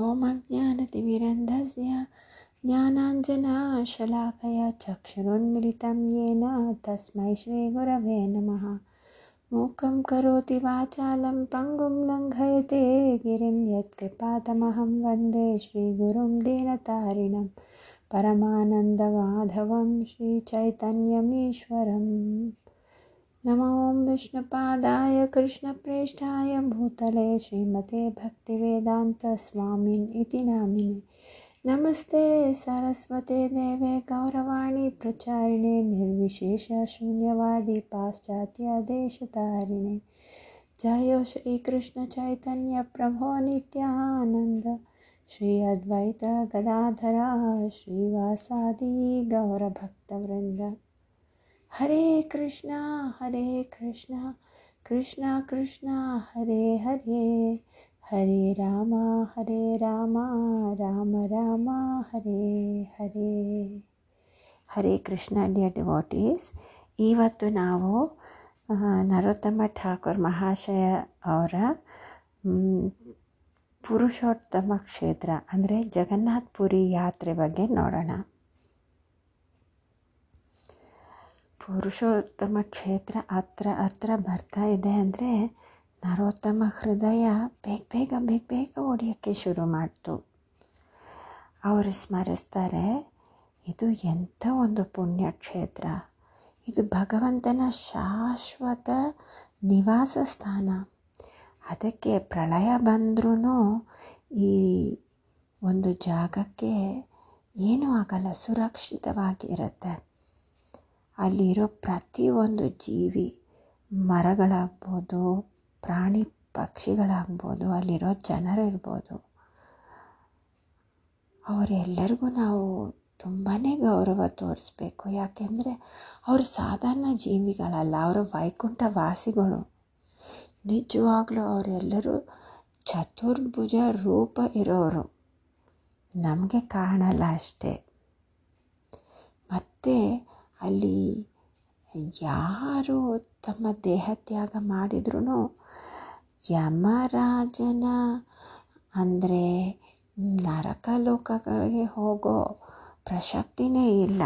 ॐ अज्ञानतिमिरन्धस्य ज्ञानाञ्जनशलाकया चक्षुरुन्मिलितं येन तस्मै श्रीगुरवे नमः। मूकं करोति वाचालं, पङ्गुं लङ्घयते गिरिं यत्कृपातमहं वंदे श्रीगुरुं दीनतारिणं परमानन्दमाधवं श्रीचैतन्यमीश्वरम्। नमो विष्णुपादाय कृष्णप्रेष्ठाय भूतले श्रीमते भक्तिवेदान्तस्वामिन् इति नामिने। नमस्ते सरस्वते देवे गौरवाणी प्रचारिणे निर्विशेषशून्यवादी पाश्चात्यदेशतारिणे। जयो श्रीकृष्णचैतन्यप्रभो नित्यानन्द। श्री अद्वैत गदाधरा, श्रीवासादि गौरभक्तवृन्द। ಹರೇ ಕೃಷ್ಣ ಹರೇ ಕೃಷ್ಣ ಕೃಷ್ಣ ಕೃಷ್ಣ, ಹರೇ ಹರೇ ಹರೇ ರಾಮ ಹರೇ ರಾಮ ರಾಮ ರಾಮ, ಹರೇ ಹರೇ. ಹರೇ ಕೃಷ್ಣ, ಡಿಯರ್ ಡಿವಾಟೀಸ್, ಇವತ್ತು ನಾವು ನರೋತ್ತಮ ಠಾಕೂರ್ ಮಹಾಶಯ ಅವರ ಪುರುಷೋತ್ತಮ ಕ್ಷೇತ್ರ, ಅಂದರೆ ಜಗನ್ನಾಥ ಪುರಿ ಯಾತ್ರೆ ಬಗ್ಗೆ ನೋಡೋಣ. ಪುರುಷೋತ್ತಮ ಕ್ಷೇತ್ರ ಹತ್ರ ಹತ್ರ ಬರ್ತಾ ಇದೆ ಅಂದರೆ ನರೋತ್ತಮ ಹೃದಯ ಬೇಗ ಬೇಗ ಬೇಗ ಬೇಗ ಒಡೆಯೋಕ್ಕೆ ಶುರು ಮಾಡ್ತು. ಅವರು ಸ್ಮರಿಸ್ತಾರೆ, ಇದು ಎಂಥ ಒಂದು ಪುಣ್ಯಕ್ಷೇತ್ರ ಇದು ಭಗವಂತನ ಶಾಶ್ವತ ನಿವಾಸ ಸ್ಥಾನ. ಅದಕ್ಕೆ ಪ್ರಳಯ ಬಂದ್ರೂ ಈ ಒಂದು ಜಾಗಕ್ಕೆ ಏನೂ ಆಗಲ್ಲ, ಸುರಕ್ಷಿತವಾಗಿ ಇರುತ್ತೆ. ಅಲ್ಲಿರೋ ಪ್ರತಿಯೊಂದು ಜೀವಿ ಮರಗಳಾಗ್ಬೋದು, ಪ್ರಾಣಿ ಪಕ್ಷಿಗಳಾಗ್ಬೋದು, ಅಲ್ಲಿರೋ ಜನರಿರ್ಬೋದು ಅವರೆಲ್ಲರಿಗೂ ನಾವು ತುಂಬಾ ಗೌರವ ತೋರಿಸ್ಬೇಕು. ಯಾಕೆಂದರೆ ಅವರು ಸಾಧಾರಣ ಜೀವಿಗಳಲ್ಲ, ಅವರು ವೈಕುಂಠ ವಾಸಿಗಳು ನಿಜವಾಗ್ಲೂ ಅವರೆಲ್ಲರೂ ಚತುರ್ಭುಜ ರೂಪ ಇರೋರು. ನಮಗೆ ಕಾಣಲ್ಲ ಅಷ್ಟೇ. ಮತ್ತು ಅಲ್ಲಿ ಯಾರು ತಮ್ಮ ದೇಹ ತ್ಯಾಗ ಮಾಡಿದ್ರೂ ಯಮರಾಜನ ಅಂದರೆ ನರಕ ಲೋಕಗಳಿಗೆ ಹೋಗೋ ಪ್ರಶಕ್ತಿನೇ ಇಲ್ಲ.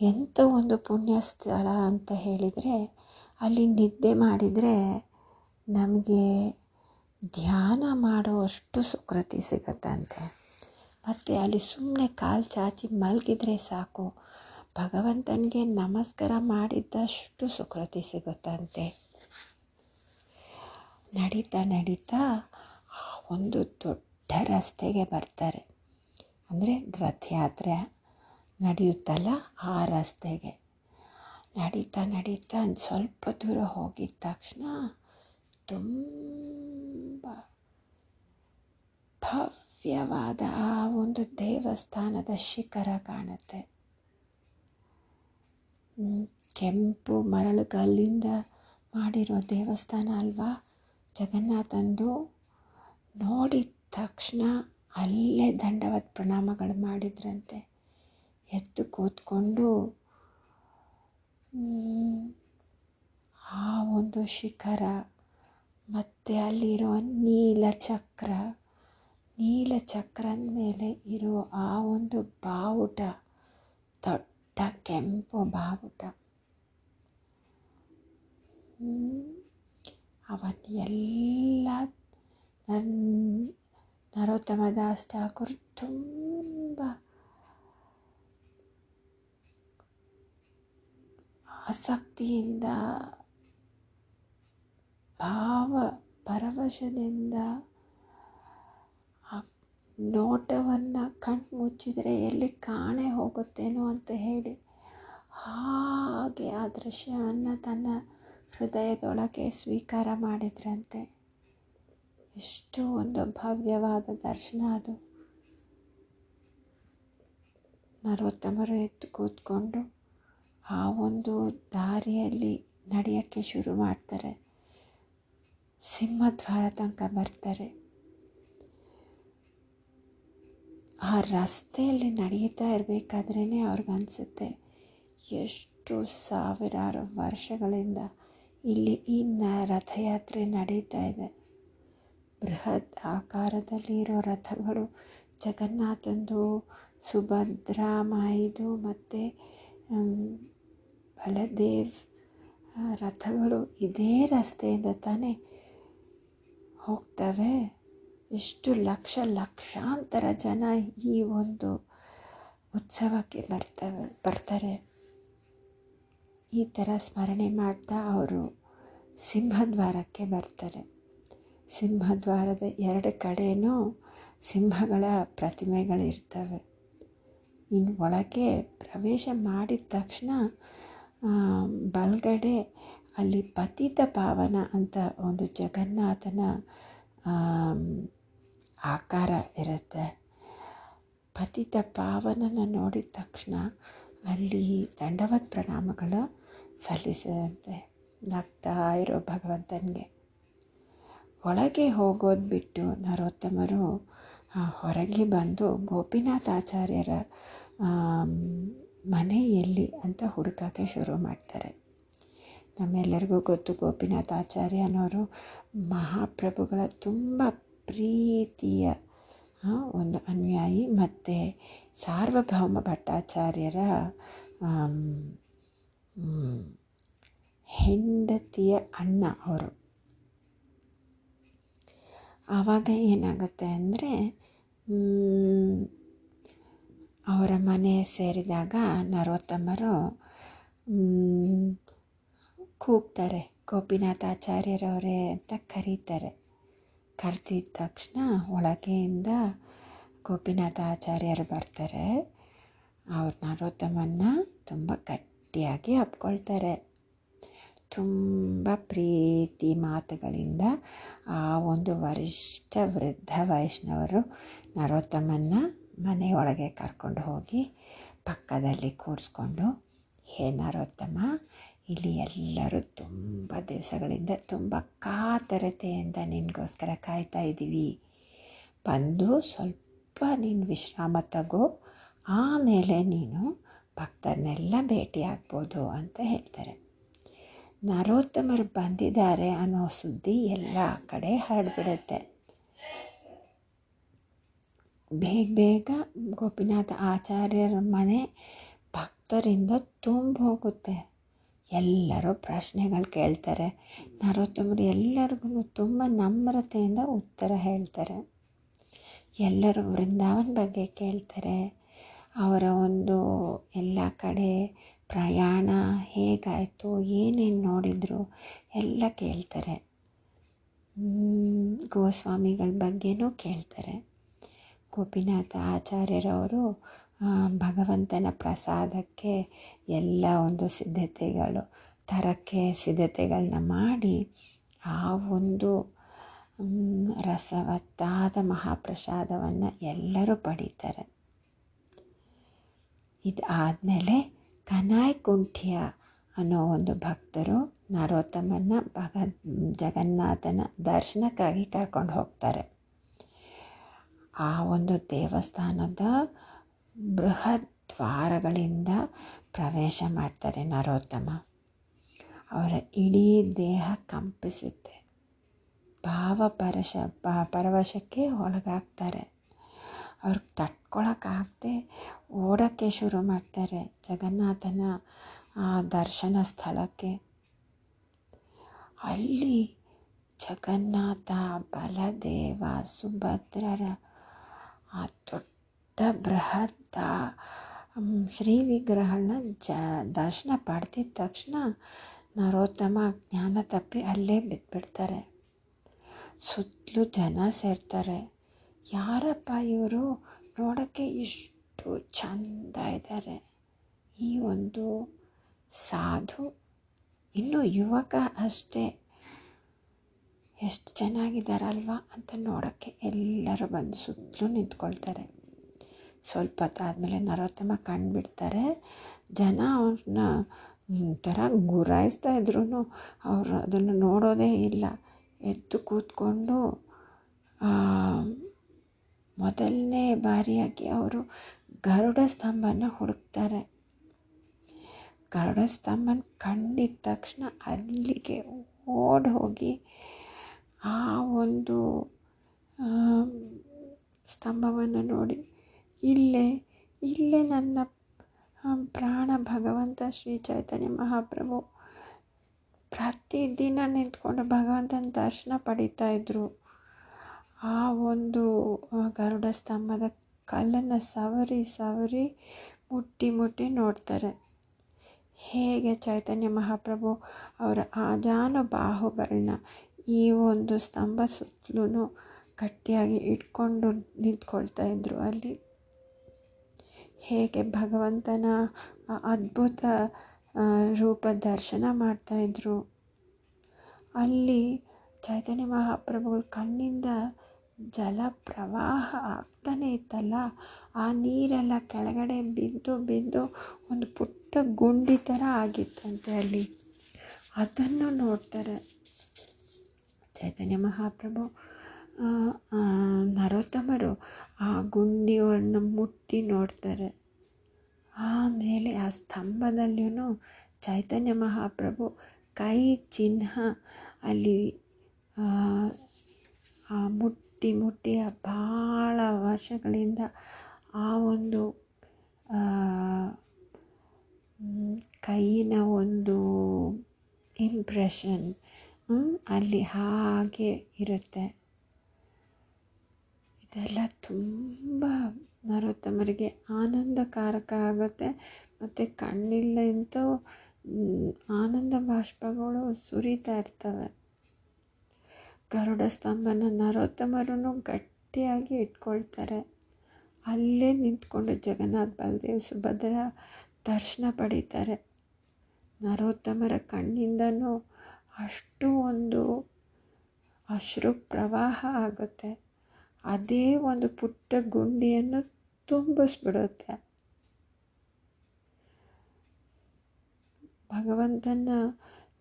ಎಂಥ ಒಂದು ಪುಣ್ಯ ಸ್ಥಳ ಅಂತ ಹೇಳಿದರೆ, ಅಲ್ಲಿ ನಿದ್ದೆ ಮಾಡಿದರೆ ನಮಗೆ ಧ್ಯಾನ ಮಾಡುವಷ್ಟು ಸುಕೃತಿ ಸಿಗುತ್ತಂತೆ. ಮತ್ತು ಅಲ್ಲಿ ಸುಮ್ಮನೆ ಕಾಲು ಚಾಚಿ ಮಲಗಿದ್ರೆ ಸಾಕು. ಭಗವಂತನಿಗೆ ನಮಸ್ಕಾರ ಮಾಡಿದ್ದಷ್ಟು ಸುಕೃತಿ ಸಿಗುತ್ತಂತೆ. ನಡೀತಾ ನಡೀತಾ ಒಂದು ದೊಡ್ಡ ರಸ್ತೆಗೆ ಬರ್ತಾರೆ. ಅಂದರೆ ರಥಯಾತ್ರೆ ನಡೆಯುತ್ತಲ್ಲ ಆ ರಸ್ತೆಗೆ. ನಡೀತಾ ನಡೀತಾ ಸ್ವಲ್ಪ ದೂರ ಹೋಗಿದ ತಕ್ಷಣ ತುಂಬ ಭವ್ಯವಾದ ಆ ಒಂದು ದೇವಸ್ಥಾನದ ಶಿಖರ ಕಾಣುತ್ತೆ. ಕೆಂಪು ಮರಳುಗಲ್ಲಿಂದ ಮಾಡಿರೋ ದೇವಸ್ಥಾನ ಅಲ್ವಾ? ಜಗನ್ನಾಥಂದು ನೋಡಿದ ತಕ್ಷಣ ಅಲ್ಲೇ ದಂಡವತ್ ಪ್ರಣಾಮಗಳು ಮಾಡಿದ್ರಂತೆ. ಎದ್ದು ಕೂತ್ಕೊಂಡು ಆ ಒಂದು ಶಿಖರ, ಮತ್ತು ಅಲ್ಲಿರೋ ನೀಲಚಕ್ರ ನೀಲಚಕ್ರದ ಮೇಲೆ ಇರೋ ಆ ಒಂದು ಬಾವುಟ, ದೊಡ್ಡ ಕೆಂಪು ಬಾವುಟ. ಅವನ್ ಎಲ್ಲ ನನ್ನ ನರೋತ್ತಮ ದಾಸ್ ಠಾಕೂರ್ ತುಂಬ ಆಸಕ್ತಿಯಿಂದ, ಭಾವ ಪರವಶದಿಂದ ನೋಟವನ್ನು ಕಣ್ಣು ಮುಚ್ಚಿದರೆ ಎಲ್ಲಿ ಕಾಣೆ ಹೋಗುತ್ತೇನೋ ಅಂತ ಹೇಳಿ ಹಾಗೆ ಆ ದೃಶ್ಯವನ್ನು ತನ್ನ ಹೃದಯದೊಳಗೆ ಸ್ವೀಕಾರ ಮಾಡಿದ್ರಂತೆ. ಎಷ್ಟು ಒಂದು ಭವ್ಯವಾದ ದರ್ಶನ ಅದು. ನರೋತ್ತಮರು ಎದ್ದು ಕೂತ್ಕೊಂಡು ಆ ಒಂದು ದಾರಿಯಲ್ಲಿ ನಡೆಯೋಕ್ಕೆ ಶುರು ಮಾಡ್ತಾರೆ. ಸಿಂಹದ್ವಾರ ತನಕ ಬರ್ತಾರೆ. ಆ ರಸ್ತೆಯಲ್ಲಿ ನಡೀತಾ ಇರಬೇಕಾದ್ರೇ ಅವ್ರಿಗನ್ಸುತ್ತೆ, ಎಷ್ಟು ಸಾವಿರಾರು ವರ್ಷಗಳಿಂದ ಇಲ್ಲಿ ಈ ನ ರಥಯಾತ್ರೆ ನಡೀತಾ ಇದೆ. ಬೃಹತ್ ಆಕಾರದಲ್ಲಿ ಇರೋ ರಥಗಳು ಜಗನ್ನಾಥಂದು ಸುಭದ್ರಾ ಮಾಯಿದು ಮತ್ತು ಬಲದೇವ್ ರಥಗಳು ಇದೇ ರಸ್ತೆಯಿಂದ ತಾನೇ ಹೋಗ್ತವೆ. ಎಷ್ಟು ಲಕ್ಷ ಲಕ್ಷಾಂತರ ಜನ ಈ ಒಂದು ಉತ್ಸವಕ್ಕೆ ಬರ್ತವೆ, ಬರ್ತಾರೆ. ಈ ಥರ ಸ್ಮರಣೆ ಮಾಡ್ತಾ ಅವರು ಸಿಂಹದ್ವಾರಕ್ಕೆ ಬರ್ತಾರೆ. ಸಿಂಹದ್ವಾರದ ಎರಡು ಕಡೆಯೂ ಸಿಂಹಗಳ ಪ್ರತಿಮೆಗಳಿರ್ತವೆ. ಇನ್ನು ಒಳಗೆ ಪ್ರವೇಶ ಮಾಡಿದ ತಕ್ಷಣ ಬಲಗಡೆ ಅಲ್ಲಿ ಪತಿತ ಪಾವನ ಅಂತ ಒಂದು ಜಗನ್ನಾಥನ ಆಕಾರ ಇರುತ್ತೆ. ಪತಿತ ಪಾವನನ ನೋಡಿದ ತಕ್ಷಣ ಅಲ್ಲಿ ದಂಡವತ್ ಪ್ರಣಾಮಗಳು ಸಲ್ಲಿಸದಂತೆ ನಗ್ತಾ ಇರೋ ಭಗವಂತನಿಗೆ. ಒಳಗೆ ಹೋಗೋದು ಬಿಟ್ಟು ನರೋತ್ತಮರು ಹೊರಗೆ ಬಂದು ಗೋಪಿನಾಥಾಚಾರ್ಯರ ಮನೆ ಎಲ್ಲಿ ಅಂತ ಹುಡುಕಕ್ಕೆ ಶುರು ಮಾಡ್ತಾರೆ. ನಮ್ಮೆಲ್ಲರಿಗೂ ಗೊತ್ತು ಗೋಪಿನಾಥಾಚಾರ್ಯ ಅನ್ನೋರು ಮಹಾಪ್ರಭುಗಳ ತುಂಬ ಪ್ರೀತಿಯ ಒಂದು ಅನುಯಾಯಿ. ಮತ್ತು ಸಾರ್ವಭೌಮ ಭಟ್ಟಾಚಾರ್ಯರ ಹೆಂಡತಿಯ ಅಣ್ಣ ಅವರು. ಆವಾಗ ಏನಾಗುತ್ತೆ ಅಂದರೆ ಅವರ ಮನೆ ಸೇರಿದಾಗ ನರೋತ್ತಮರು ಕೂಗ್ತಾರೆ. ಗೋಪಿನಾಥಾಚಾರ್ಯರವರೇ ಅಂತ ಕರೀತಾರೆ. ಕರೆದಿದ್ದ ತಕ್ಷಣ ಒಳಗೆಯಿಂದ ಗೋಪಿನಾಥಾಚಾರ್ಯರು ಬರ್ತಾರೆ. ಅವ್ರ ನರೋತ್ತಮನ್ನ ತುಂಬ ಗಟ್ಟಿಯಾಗಿ ಅಪ್ಕೊಳ್ತಾರೆ ತುಂಬ ಪ್ರೀತಿ ಮಾತುಗಳಿಂದ ಆ ಒಂದು ವರಿಷ್ಠ ವೃದ್ಧ ವಯಸ್ಸಿನವರು ನರೋತ್ತಮನ್ನ ಮನೆಯೊಳಗೆ ಕರ್ಕೊಂಡು ಹೋಗಿ ಪಕ್ಕದಲ್ಲಿ ಕೂರಿಸ್ಕೊಂಡು, ಹೇ ನರೋತ್ತಮ ಇಲ್ಲಿ ಎಲ್ಲರೂ ತುಂಬ ದಿವಸಗಳಿಂದ ತುಂಬ ಕಾತರತೆಯಿಂದ ನಿನಗೋಸ್ಕರ ಕಾಯ್ತಾ ಇದ್ದೀವಿ. ಬಂದು ಸ್ವಲ್ಪ ನೀನು ವಿಶ್ರಾಮ ತಗೋ, ಆಮೇಲೆ ನೀನು ಭಕ್ತರನ್ನೆಲ್ಲ ಭೇಟಿ ಆಗ್ಬೋದು ಅಂತ ಹೇಳ್ತಾರೆ. ನರೋತ್ತಮರು ಬಂದಿದ್ದಾರೆ ಅನ್ನೋ ಸುದ್ದಿ ಎಲ್ಲ ಕಡೆ ಹರಡ್ಬಿಡುತ್ತೆ. ಬೇಗ ಬೇಗ ಗೋಪಿನಾಥ ಆಚಾರ್ಯರ ಮನೆ ಭಕ್ತರಿಂದ ತುಂಬ ಹೋಗುತ್ತೆ ಎಲ್ಲರೂ ಪ್ರಶ್ನೆಗಳು ಕೇಳ್ತಾರೆ. ನರೋತ್ತಮರು ಎಲ್ಲರಿಗೂ ತುಂಬ ನಮ್ರತೆಯಿಂದ ಉತ್ತರ ಹೇಳ್ತಾರೆ. ಎಲ್ಲರೂ ವೃಂದಾವನ ಬಗ್ಗೆ ಕೇಳ್ತಾರೆ. ಅವರ ಒಂದು ಎಲ್ಲ ಕಡೆ ಪ್ರಯಾಣ ಹೇಗಾಯಿತು, ಏನೇನು ನೋಡಿದರು ಎಲ್ಲ ಕೇಳ್ತಾರೆ. ಗೋಸ್ವಾಮಿಗಳ ಬಗ್ಗೆನೂ ಕೇಳ್ತಾರೆ. ಗೋಪಿನಾಥ ಆಚಾರ್ಯರವರು ಭಗವಂತನ ಪ್ರಸಾದಕ್ಕೆ ಎಲ್ಲ ಒಂದು ಸಿದ್ಧತೆಗಳು, ತರಕ್ಕೆ ಸಿದ್ಧತೆಗಳನ್ನ ಮಾಡಿ ಆ ಒಂದು ರಸವತ್ತಾದ ಮಹಾಪ್ರಸಾದವನ್ನು ಎಲ್ಲರೂ ಪಡೀತಾರೆ. ಇದು ಆದಮೇಲೆ ಕನಾಯ್ ಕುಂಠಿಯ ಅನ್ನೋ ಒಂದು ಭಕ್ತರು ನರೋತ್ತಮನ ಭಗ ಜಗನ್ನಾಥನ ದರ್ಶನಕ್ಕಾಗಿ ಕರ್ಕೊಂಡು ಹೋಗ್ತಾರೆ. ಆ ಒಂದು ದೇವಸ್ಥಾನದ ಬೃಹತ್ ದ್ವಾರಗಳಿಂದ ಪ್ರವೇಶ ಮಾಡ್ತಾರೆ ನರೋತ್ತಮ. ಅವರ ಇಡೀ ದೇಹ ಕಂಪಿಸುತ್ತೆ. ಭಾವ ಪರಶ ಪರವಶಕ್ಕೆ ಒಳಗಾಗ್ತಾರೆ. ಅವ್ರಿಗೆ ತಟ್ಕೊಳಕ್ಕಾಗದೆ ಓಡೋಕ್ಕೆ ಶುರು ಮಾಡ್ತಾರೆ ಜಗನ್ನಾಥನ ದರ್ಶನ ಸ್ಥಳಕ್ಕೆ. ಅಲ್ಲಿ ಜಗನ್ನಾಥ, ಬಲದೇವ, ಸುಭದ್ರರ, ಆ ದೊಡ್ಡ ಬೃಹತ್ತ ಶ್ರೀ ವಿಗ್ರಹಗಳನ್ನ ಜ, ದರ್ಶನ ಪಡೆದಿದ್ದ ತಕ್ಷಣ ನರೋತ್ತಮ ಜ್ಞಾನ ತಪ್ಪಿ ಅಲ್ಲೇ ಬಿದ್ದುಬಿಡ್ತಾರೆ ಸುತ್ತಲೂ ಜನ ಸೇರ್ತಾರೆ. ಯಾರಪ್ಪ ಇವರು? ನೋಡೋಕ್ಕೆ ಇಷ್ಟು ಚಂದ ಇದ್ದಾರೆ ಈ ಒಂದು ಸಾಧು ಇನ್ನೂ ಯುವಕ ಅಷ್ಟೇ. ಎಷ್ಟು ಚೆನ್ನಾಗಿದ್ದಾರಲ್ವ ಅಂತ ನೋಡೋಕ್ಕೆ ಎಲ್ಲರೂ ಬಂದು ಸುತ್ತಲೂ ನಿಂತ್ಕೊಳ್ತಾರೆ. ಸ್ವಲ್ಪ ಹೊತ್ತಾದಮೇಲೆ ನರೋತ್ತಮ ಕಂಡುಬಿಡ್ತಾರೆ. ಜನ ಅವ್ರನ್ನ ಒಂಥರ ಗುರಾಯಿಸ್ತಾ ಇದ್ರೂ ಅವರು ಅದನ್ನು ನೋಡೋದೇ ಇಲ್ಲ. ಎದ್ದು ಕೂತ್ಕೊಂಡು ಮೊದಲನೇ ಬಾರಿಯಾಗಿ ಅವರು ಗರುಡ ಸ್ತಂಭನ ಹುಡುಕ್ತಾರೆ. ಗರುಡ ಸ್ತಂಭನ ಕಂಡಿದ ತಕ್ಷಣ ಅಲ್ಲಿಗೆ ಓಡಿ ಹೋಗಿ ಆ ಒಂದು ಸ್ತಂಭವನ್ನು ನೋಡಿ ಇಲ್ಲೇ ಇಲ್ಲೇ ನನ್ನ ಪ್ರಾಣ ಭಗವಂತ ಶ್ರೀ ಚೈತನ್ಯ ಮಹಾಪ್ರಭು. ಪ್ರತಿದಿನ ನಿಂತ್ಕೊಂಡು ಭಗವಂತನ ದರ್ಶನ ಪಡಿತಾ ಇದ್ದರು ಆ ಒಂದು ಗರುಡ ಸ್ತಂಭದ ಕಲ್ಲನ್ನು ಸವರಿ ಸವರಿ ಮುಟ್ಟಿ ಮುಟ್ಟಿ ನೋಡ್ತಾರೆ. ಹೇಗೆ ಚೈತನ್ಯ ಮಹಾಪ್ರಭು ಅವರ ಆಜಾನು ಬಾಹುಗಳನ್ನ ಈ ಒಂದು ಸ್ತಂಭ ಸುತ್ತಲೂ ಗಟ್ಟಿಯಾಗಿ ಇಟ್ಕೊಂಡು ನಿಂತ್ಕೊಳ್ತಾ ಇದ್ದರು ಅಲ್ಲಿ? ಹೇಗೆ ಭಗವಂತನ ಅದ್ಭುತ ರೂಪ ದರ್ಶನ ಮಾಡ್ತಾ ಇದ್ರು. ಅಲ್ಲಿ ಚೈತನ್ಯ ಮಹಾಪ್ರಭುಗಳ ಕಣ್ಣಿಂದ ಜಲ ಪ್ರವಾಹ ಆಗ್ತಾನೆ ಇತ್ತಲ್ಲ? ಆ ನೀರೆಲ್ಲ ಕೆಳಗಡೆ ಬಿದ್ದು ಬಿದ್ದು ಒಂದು ಪುಟ್ಟ ಗುಂಡಿ ಥರ ಆಗಿತ್ತಂತೆ ಅಲ್ಲಿ. ಅದನ್ನು ನೋಡ್ತಾರೆ ಚೈತನ್ಯ ಮಹಾಪ್ರಭು. ನರೋತ್ತಮರು. ಆ ಗುಂಡಿಯನ್ನು ಮುಟ್ಟಿ ನೋಡ್ತಾರೆ. ಆಮೇಲೆ ಆ ಸ್ತಂಭದಲ್ಲಿಯೂ ಚೈತನ್ಯ ಮಹಾಪ್ರಭು ಕೈ ಚಿಹ್ನ ಅಲ್ಲಿ ಆ, ಮುಟ್ಟಿ ಮುಟ್ಟಿ ಭಾಳ ವರ್ಷಗಳಿಂದ ಆ ಒಂದು ಕೈಯಿನ ಒಂದು ಇಂಪ್ರೆಷನ್ ಅಲ್ಲಿ ಹಾಗೆ ಇರುತ್ತೆ. ಇದೆಲ್ಲ ತುಂಬ ನರೋತ್ತಮರಿಗೆ ಆನಂದಕಾರಕ ಆಗುತ್ತೆ. ಮತ್ತು ಕಣ್ಣಿಲ್ಲಂತೂ ಆನಂದ ಬಾಷ್ಪಗಳು ಸುರಿತಾ ಇರ್ತವೆ. ಗರುಡ ಸ್ತಂಭನ ನರೋತ್ತಮರೂ ಗಟ್ಟಿಯಾಗಿ ಇಟ್ಕೊಳ್ತಾರೆ. ಅಲ್ಲೇ ನಿಂತ್ಕೊಂಡು ಜಗನ್ನಾಥ ಬಲದೇವ್ ಸುಭದ್ರ ದರ್ಶನ ಪಡೀತಾರೆ. ನರೋತ್ತಮರ ಕಣ್ಣಿಂದನೂ ಅಷ್ಟು ಒಂದು ಅಶ್ರು ಪ್ರವಾಹ ಆಗುತ್ತೆ. ಅದೇ ಒಂದು ಪುಟ್ಟ ಗುಂಡಿಯನ್ನು ತುಂಬಿಸ್ಬಿಡುತ್ತೆ. ಭಗವಂತನ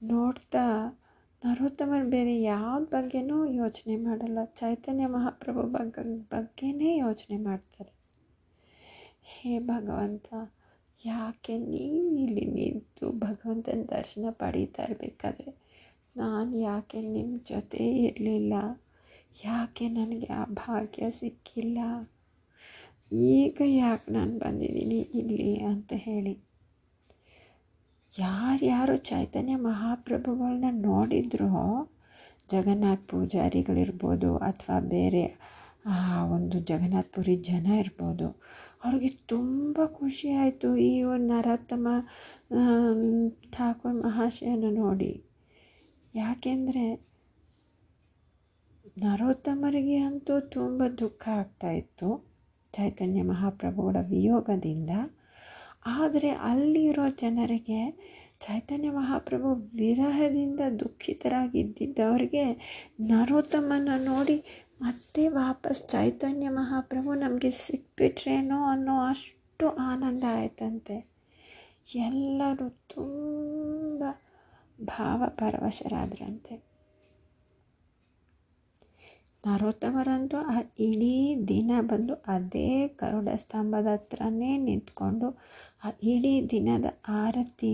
ನೋಡ್ತಾ ನರೋತ್ತಮರು ಬೇರೆ ಯಾವ ಬಗ್ಗೆನೂ ಯೋಚನೆ ಮಾಡಲ್ಲ. ಚೈತನ್ಯ ಮಹಾಪ್ರಭು ಬಗ್ಗೆ ಬಗ್ಗೆನೇ ಯೋಚನೆ ಮಾಡ್ತಾರೆ. ಹೇ ಭಗವಂತ, ಯಾಕೆ ನೀವು ಇಲ್ಲಿ ನಿಂತು ಭಗವಂತನ ದರ್ಶನ ಪಡೀತಾ ಇರಬೇಕಾದ್ರೆ? ನಾನು ಯಾಕೆ ನಿಮ್ಮ ಜೊತೆ ಇರಲಿಲ್ಲ? ಯಾಕೆ ನನಗೆ ಆ ಭಾಗ್ಯ ಸಿಕ್ಕಿಲ್ಲ? ಈಗ ಯಾಕೆ ನಾನು ಬಂದಿದ್ದೀನಿ ಇಲ್ಲಿ ಅಂತ ಹೇಳಿ. ಯಾರ್ಯಾರು ಚೈತನ್ಯ ಮಹಾಪ್ರಭುಗಳನ್ನ ನೋಡಿದ್ರೋ, ಜಗನ್ನಾಥ್ ಪೂಜಾರಿಗಳಿರ್ಬೋದು ಅಥವಾ ಬೇರೆ, ಆ, ಒಂದು ಜಗನ್ನಾಥ್ ಪುರಿ ಜನ ಇರ್ಬೋದು, ಅವ್ರಿಗೆ ತುಂಬ ಖುಷಿ ಆಯಿತು ಈ ಒಂದು ನರೋತ್ತಮ ಠಾಕೂರ್ ಮಹಾಶಯನ ನೋಡಿ. ಯಾಕೆಂದರೆ ನರೋತ್ತಮರಿಗೆ ಅಂತೂ ತುಂಬ ದುಃಖ ಆಗ್ತಾಯಿತ್ತು ಚೈತನ್ಯ ಮಹಾಪ್ರಭುಗಳ ವಿಯೋಗದಿಂದ. ಆದರೆ ಅಲ್ಲಿರೋ ಜನರಿಗೆ ಚೈತನ್ಯ ಮಹಾಪ್ರಭು ವಿರಹದಿಂದ ದುಃಖಿತರಾಗಿದ್ದವರಿಗೆ ನರೋತ್ತಮನ ನೋಡಿ ಮತ್ತೆ ವಾಪಸ್ ಚೈತನ್ಯ ಮಹಾಪ್ರಭು ನಮಗೆ ಸಿಕ್ಬಿಟ್ರೇನೋ ಅನ್ನೋ ಅಷ್ಟು ಆನಂದ ಆಯ್ತಂತೆ. ಎಲ್ಲರೂ ತುಂಬ ಭಾವಪರವಶರಾದ್ರಂತೆ. ನರೋತ್ತಮರಂತೂ ಆ ಇಡೀ ದಿನ ಬಂದು ಅದೇ ಗರುಡ ಸ್ತಂಭದ ಹತ್ರನೇ ನಿಂತ್ಕೊಂಡು, ಆ ಇಡೀ ದಿನದ ಆರತಿ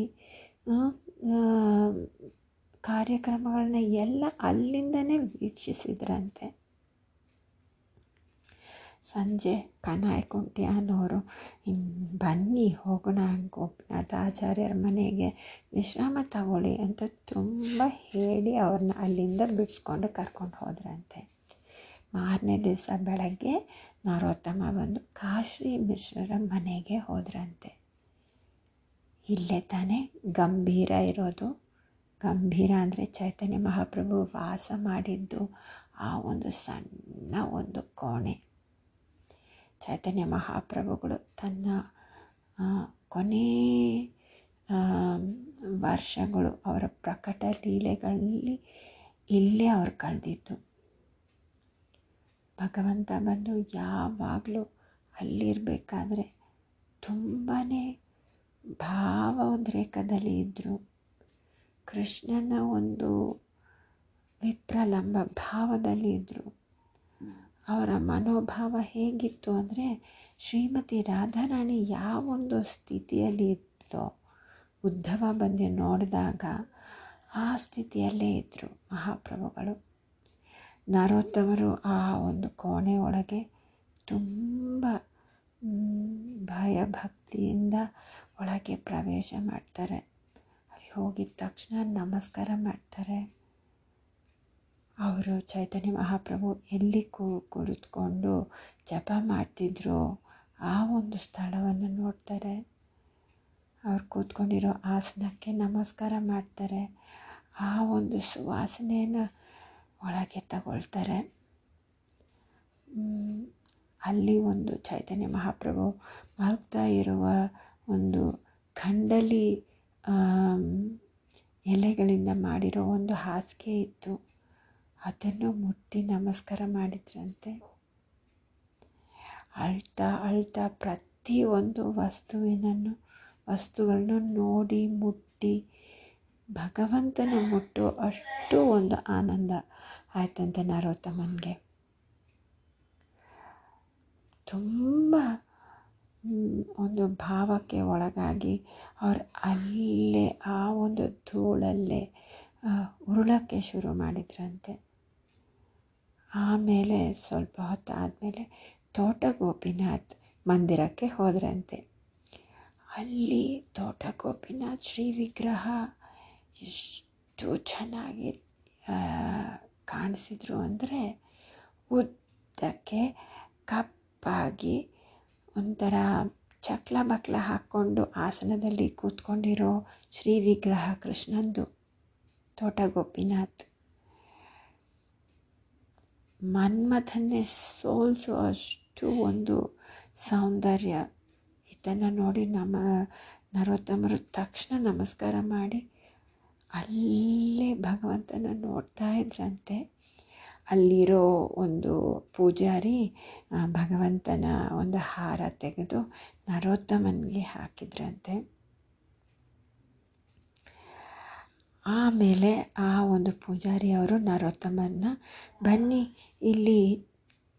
ಕಾರ್ಯಕ್ರಮಗಳನ್ನ ಎಲ್ಲ ಅಲ್ಲಿಂದನೇ ವೀಕ್ಷಿಸಿದ್ರಂತೆ. ಸಂಜೆ ಕನಾಯಕುಂಟಿ ಅನ್ನೋರು ಇನ್ನು ಬನ್ನಿ ಹೋಗೋಣ ಗೋಪಿನಾಥ ಆಚಾರ್ಯರ ಮನೆಗೆ, ವಿಶ್ರಾಮ ತಗೊಳ್ಳಿ ಅಂತ ತುಂಬ ಹೇಳಿ ಅವ್ರನ್ನ ಅಲ್ಲಿಂದ ಬಿಡಿಸ್ಕೊಂಡು ಕರ್ಕೊಂಡು ಹೋದ್ರಂತೆ. ಮಾರನೇ ದಿವಸ ಬೆಳಗ್ಗೆ ನರೋತ್ತಮ ಬಂದು ಕಾಶಿ ಮಿಶ್ರರ ಮನೆಗೆ ಹೋದ್ರಂತೆ. ಇಲ್ಲೇ ತಾನೇ ಗಂಭೀರ ಇರೋದು. ಗಂಭೀರ ಅಂದರೆ ಚೈತನ್ಯ ಮಹಾಪ್ರಭು ವಾಸ ಮಾಡಿದ್ದು ಆ ಒಂದು ಸಣ್ಣ ಒಂದು ಕೋಣೆ. ಚೈತನ್ಯ ಮಹಾಪ್ರಭುಗಳು ತನ್ನ ಕೊನೆ ವರ್ಷಗಳು ಅವರ ಪ್ರಕಟ ಲೀಲೆಗಳಲ್ಲಿ ಇಲ್ಲೇ ಅವ್ರು ಕಳೆದಿದ್ದು. ಭಗವಂತ ಬಂದು ಯಾವಾಗಲೂ ಅಲ್ಲಿರಬೇಕಾದ್ರೆ ತುಂಬಾ ಭಾವೋದ್ರೇಕದಲ್ಲಿ ಇದ್ದರು ಕೃಷ್ಣನ ಒಂದು ವಿಪ್ರಲಂಬ ಭಾವದಲ್ಲಿ ಇದ್ದರು ಅವರ ಮನೋಭಾವ ಹೇಗಿತ್ತು ಅಂದರೆ ಶ್ರೀಮತಿ ರಾಧಾರಾಣಿ ಯಾವೊಂದು ಸ್ಥಿತಿಯಲ್ಲಿ ಇತ್ತೋ ಉದ್ಧವ ಬಂದು ನೋಡಿದಾಗ ಆ ಸ್ಥಿತಿಯಲ್ಲೇ ಇದ್ದರು ಮಹಾಪ್ರಭುಗಳು. ನರೋತ್ತಮರು ಆ ಒಂದು ಕೋಣೆ ಒಳಗೆ ತುಂಬ ಭಯ ಭಕ್ತಿಯಿಂದ ಒಳಗೆ ಪ್ರವೇಶ ಮಾಡ್ತಾರೆ. ಅಲ್ಲಿ ಹೋಗಿದ ತಕ್ಷಣ ನಮಸ್ಕಾರ ಮಾಡ್ತಾರೆ. ಅವರು ಚೈತನ್ಯ ಮಹಾಪ್ರಭು ಎಲ್ಲಿ ಕುಳಿತುಕೊಂಡು ಜಪ ಮಾಡ್ತಿದ್ರು ಆ ಒಂದು ಸ್ಥಳವನ್ನು ನೋಡ್ತಾರೆ. ಅವ್ರು ಕೂತ್ಕೊಂಡಿರೋ ಆಸನಕ್ಕೆ ನಮಸ್ಕಾರ ಮಾಡ್ತಾರೆ. ಆ ಒಂದು ಸುವಾಸನೆಯನ್ನು ಒಳಗೆ ತಗೊಳ್ತಾರೆ ಅಲ್ಲಿ ಒಂದು ಚೈತನ್ಯ ಮಹಾಪ್ರಭು ಮಲಗ್ತಾ ಇರುವ ಒಂದು ಖಂಡಲಿ ಎಲೆಗಳಿಂದ ಮಾಡಿರೋ ಒಂದು ಹಾಸಿಗೆ ಇತ್ತು. ಅದನ್ನು ಮುಟ್ಟಿ ನಮಸ್ಕಾರ ಮಾಡಿದ್ರಂತೆ. ಅಳ್ತಾ ಅಳ್ತಾ ಪ್ರತಿಯೊಂದು ವಸ್ತುವಿನನ್ನು, ವಸ್ತುಗಳನ್ನು ನೋಡಿ ಮುಟ್ಟಿ ಭಗವಂತನ ಮುಟ್ಟು ಅಷ್ಟು ಒಂದು ಆನಂದ ಆಯ್ತಂತೆ ನರೋತ್ತಮನಿಗೆ ತುಂಬ ಒಂದು ಭಾವಕ್ಕೆ ಒಳಗಾಗಿ ಅವ್ರು ಅಲ್ಲೇ ಆ ಒಂದು ಧೂಳಲ್ಲೇ ಉರುಳಕ್ಕೆ ಶುರು ಮಾಡಿದ್ರಂತೆ. ಆಮೇಲೆ ಸ್ವಲ್ಪ ಹೊತ್ತಾದಮೇಲೆ ತೋಟ ಗೋಪಿನಾಥ್ ಮಂದಿರಕ್ಕೆ ಹೋದ್ರಂತೆ. ಅಲ್ಲಿ ತೋಟ ಗೋಪಿನಾಥ್ ಶ್ರೀ ವಿಗ್ರಹ ಎಷ್ಟು ಚೆನ್ನಾಗಿ ಕಾಣಿಸಿದ್ರು ಅಂದರೆ ಉದ್ದಕ್ಕೆ ಕಪ್ಪಾಗಿ ಒಂಥರ ಚಕ್ಲ ಬಕ್ಲ ಹಾಕ್ಕೊಂಡು ಆಸನದಲ್ಲಿ ಕೂತ್ಕೊಂಡಿರೋ ಶ್ರೀ ವಿಗ್ರಹ ಕೃಷ್ಣಂದು ತೋಟ ಗೋಪಿನಾಥ್. ಮನ್ಮಥನ್ನೇ ಸೋಲ್ಸೋ ಅಷ್ಟು ಒಂದು ಸೌಂದರ್ಯ. ಇದನ್ನು ನೋಡಿ ನಮ್ಮ ನರೋತ್ತಮರು ತಕ್ಷಣ ನಮಸ್ಕಾರ ಮಾಡಿ ಅಲ್ಲೇ ಭಗವಂತನ ನೋಡ್ತಾ ಇದ್ರಂತೆ. ಅಲ್ಲಿರೋ ಒಂದು ಪೂಜಾರಿ ಭಗವಂತನ ಒಂದು ಹಾರ ತೆಗೆದು ನರೋತ್ತಮನಿಗೆ ಹಾಕಿದ್ರಂತೆ. ಆಮೇಲೆ ಆ ಒಂದು ಪೂಜಾರಿ ಅವರು ನರೋತ್ತಮನ್ನ, ಬನ್ನಿ, ಇಲ್ಲಿ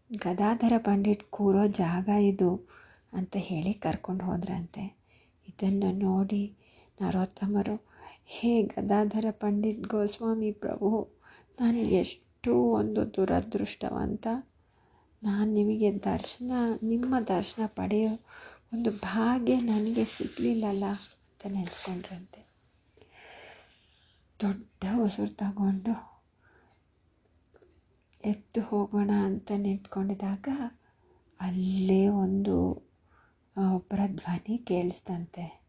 ಗದಾಧರ ಪಂಡಿತ್ ಕೂರೋ ಜಾಗ ಇದು ಅಂತ ಹೇಳಿ ಕರ್ಕೊಂಡು ಹೋದ್ರಂತೆ. ಇದನ್ನು ನೋಡಿ ನರೋತ್ತಮರು ಹೇ ಗದಾಧರ ಪಂಡಿತ್ ಗೋಸ್ವಾಮಿ ಪ್ರಭು, ನಾನು ಎಷ್ಟು ಒಂದು ದುರದೃಷ್ಟವಂತ. ನಾನು ನಿಮಗೆ ದರ್ಶನ, ನಿಮ್ಮ ದರ್ಶನ ಪಡೆಯೋ ಒಂದು ಭಾಗ್ಯ ನನಗೆ ಸಿಗಲಿಲ್ಲಲ್ಲ ಅಂತ ನೆನೆಸ್ಕೊಂಡ್ರಂತೆ. ದೊಡ್ಡ ಉಸಿರು ತಗೊಂಡು ಎದ್ದು ಹೋಗೋಣ ಅಂತ ನಿಂತ್ಕೊಂಡಿದ್ದಾಗ ಅಲ್ಲೇ ಒಂದು ಒಬ್ಬರ ಧ್ವನಿ ಕೇಳಿಸ್ತಂತೆ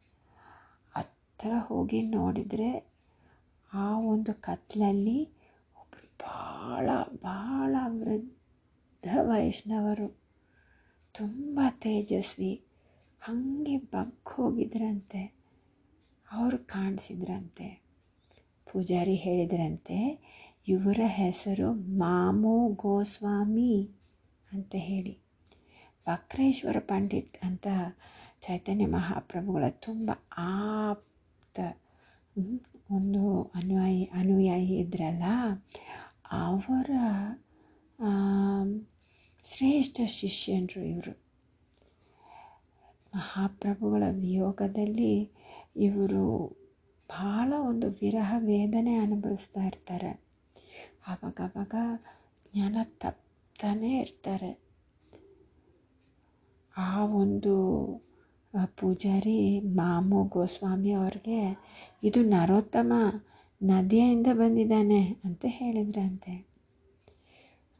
ಹತ್ರ ಹೋಗಿ ನೋಡಿದರೆ ಆ ಒಂದು ಕತ್ತಲಲ್ಲಿ ಒಬ್ಬರು ಭಾಳ ಭಾಳ ವೃದ್ಧ ವೈಷ್ಣವರು. ತುಂಬ ತೇಜಸ್ವಿ. ಹಾಗೆ ಬಗ್ಗಿ ಹೋಗಿದ್ರಂತೆ. ಅವರು ಕಾಣಿಸಿದ್ರಂತೆ. ಪೂಜಾರಿ ಹೇಳಿದ್ರಂತೆ, ಇವರ ಹೆಸರು ಮಾಮೋ ಗೋಸ್ವಾಮಿ ಅಂತ ಹೇಳಿ. ವಕ್ರೇಶ್ವರ ಪಂಡಿತ್ ಅಂತ ಚೈತನ್ಯ ಮಹಾಪ್ರಭುಗಳ ತುಂಬ ಆಪ್ತ ಒಂದು ಅನುಯಾಯಿ ಅನುಯಾಯಿ ಇದ್ರಲ್ಲ, ಅವರ ಶ್ರೇಷ್ಠ ಶಿಷ್ಯನರು ಇವರು. ಮಹಾಪ್ರಭುಗಳ ವಿಯೋಗದಲ್ಲಿ ಇವರು ಭಾಳ ಒಂದು ವಿರಹ ವೇದನೆ ಅನುಭವಿಸ್ತಾ ಇರ್ತಾರೆ. ಆವಾಗವಾಗ ಜ್ಞಾನ ತಪ್ತಾನೇ ಇರ್ತಾರೆ. ಆ ಒಂದು ಪೂಜಾರಿ ಮಾಮು ಗೋಸ್ವಾಮಿ ಅವ್ರಿಗೆ, ಇದು ನರೋತ್ತಮ, ನದಿಯಿಂದ ಬಂದಿದ್ದಾನೆ ಅಂತ ಹೇಳಿದ್ರಂತೆ.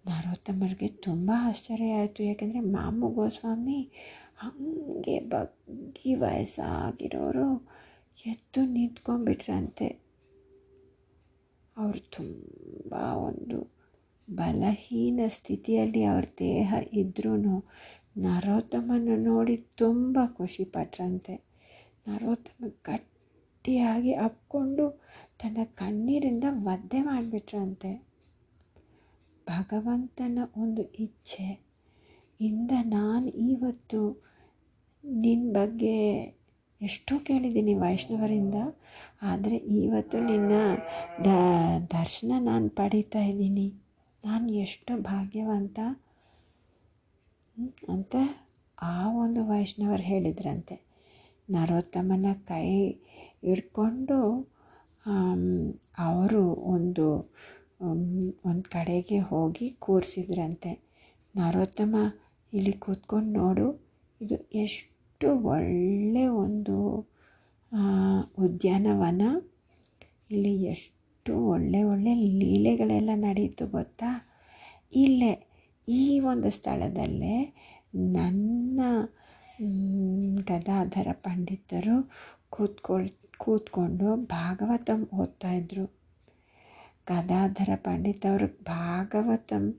ನರೋತ್ತಮರಿಗೆ ತುಂಬ ಆಶ್ಚರ್ಯ ಆಯಿತು. ಯಾಕೆಂದರೆ ಮಾಮು ಗೋಸ್ವಾಮಿ ಹಾಗೆ ಬಗ್ಗಿ ವಯಸ್ಸಾಗಿರೋರು ಎದ್ದು ನಿಂತ್ಕೊಂಡ್ಬಿಟ್ರಂತೆ. ಅವರು ತುಂಬ ಒಂದು ಬಲಹೀನ ಸ್ಥಿತಿಯಲ್ಲಿ ಅವ್ರ ದೇಹ ಇದ್ರೂ ನರೋತ್ತಮನ ನೋಡಿ ತುಂಬ ಖುಷಿಪಟ್ರಂತೆ ನರೋತ್ತಮ ಗಟ್ಟಿಯಾಗಿ ಅಪ್ಕೊಂಡು ತನ್ನ ಕಣ್ಣೀರಿಂದ ಒದ್ದೆ ಮಾಡಿಬಿಟ್ರಂತೆ. ಭಗವಂತನ ಒಂದು ಇಚ್ಛೆ. ಇಂದ ನಾನು ಇವತ್ತು ನಿನ್ನ ಬಗ್ಗೆ ಎಷ್ಟೋ ಕೇಳಿದ್ದೀನಿ ವೈಷ್ಣವರಿಂದ. ಆದರೆ ಇವತ್ತು ನಿನ್ನ ದರ್ಶನ ನಾನು ಪಡೀತಾ ಇದ್ದೀನಿ. ನಾನು ಎಷ್ಟು ಭಾಗ್ಯವಂತ. ಅಂತ ಆ ಒಂದು ವೈಷ್ಣವರು ಹೇಳಿದ್ರಂತೆ. ನರೋತ್ತಮನ ಕೈ ಹಿಡ್ಕೊಂಡು ಅವರು ಒಂದು ಒಂದು ಕಡೆಗೆ ಹೋಗಿ ಕೂರಿಸಿದ್ರಂತೆ. ನರೋತ್ತಮ ಇಲ್ಲಿ ಕೂತ್ಕೊಂಡು ನೋಡು, ಇದು ಎಷ್ಟು ಒಳ್ಳೆ ಒಂದು ಉದ್ಯಾನವನ. ಇಲ್ಲಿ ಎಷ್ಟು ಒಳ್ಳೆ ಒಳ್ಳೆ ಲೀಲೆಗಳೆಲ್ಲ ನಡೀತು ಗೊತ್ತಾ? ಇಲ್ಲೇ ಈ ಒಂದು ಸ್ಥಳದಲ್ಲೇ ನನ್ನ ಗದಾಧರ ಪಂಡಿತರು ಕೂತ್ಕೊಳ್, ಕೂತ್ಕೊಂಡು ಭಾಗವತಂ ಓದ್ತಾಯಿದ್ರು ಗದಾಧರ ಪಂಡಿತವರು ಭಾಗವತಂ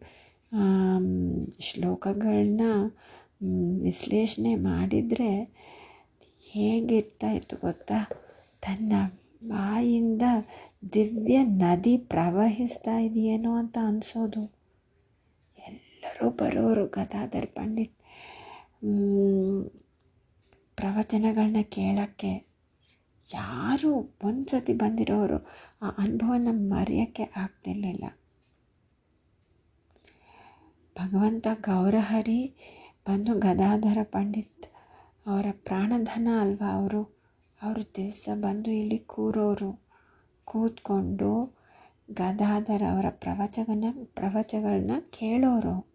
ಶ್ಲೋಕಗಳನ್ನ ವಿಶ್ಲೇಷಣೆ ಮಾಡಿದರೆ ಹೇಗಿರ್ತಾಯಿತ್ತು ಗೊತ್ತಾ? ತನ್ನ ಬಾಯಿಂದ ದಿವ್ಯ ನದಿ ಪ್ರವಹಿಸ್ತಾ ಇದೆಯೇನೋ ಅಂತ ಅನಿಸೋದು. ಎಲ್ಲರೂ ಬರೋರು ಗದಾಧರ್ ಪಂಡಿತ್ ಪ್ರವಚನಗಳನ್ನ ಕೇಳೋಕ್ಕೆ ಯಾರು ಒಂದು ಸತಿ ಬಂದಿರೋರು ಆ ಅನುಭವನ ಮರೆಯೋಕ್ಕೆ ಆಗ್ತಿರ್ಲಿಲ್ಲ. ಭಗವಂತ ಗೌರಹರಿ ಬಂದು ಗದಾಧರ ಪಂಡಿತ್ ಅವರ ಪ್ರಾಣಧನ ಅಲ್ವಾ ಅವರು? ಅವರು ದಿವಸ ಬಂದು ಇಲ್ಲಿ ಕೂರೋರು, ಕೂತ್ಕೊಂಡು ಗದಾಧರ ಅವರ ಪ್ರವಚನ ಪ್ರವಚಗಳನ್ನ ಕೇಳೋರು.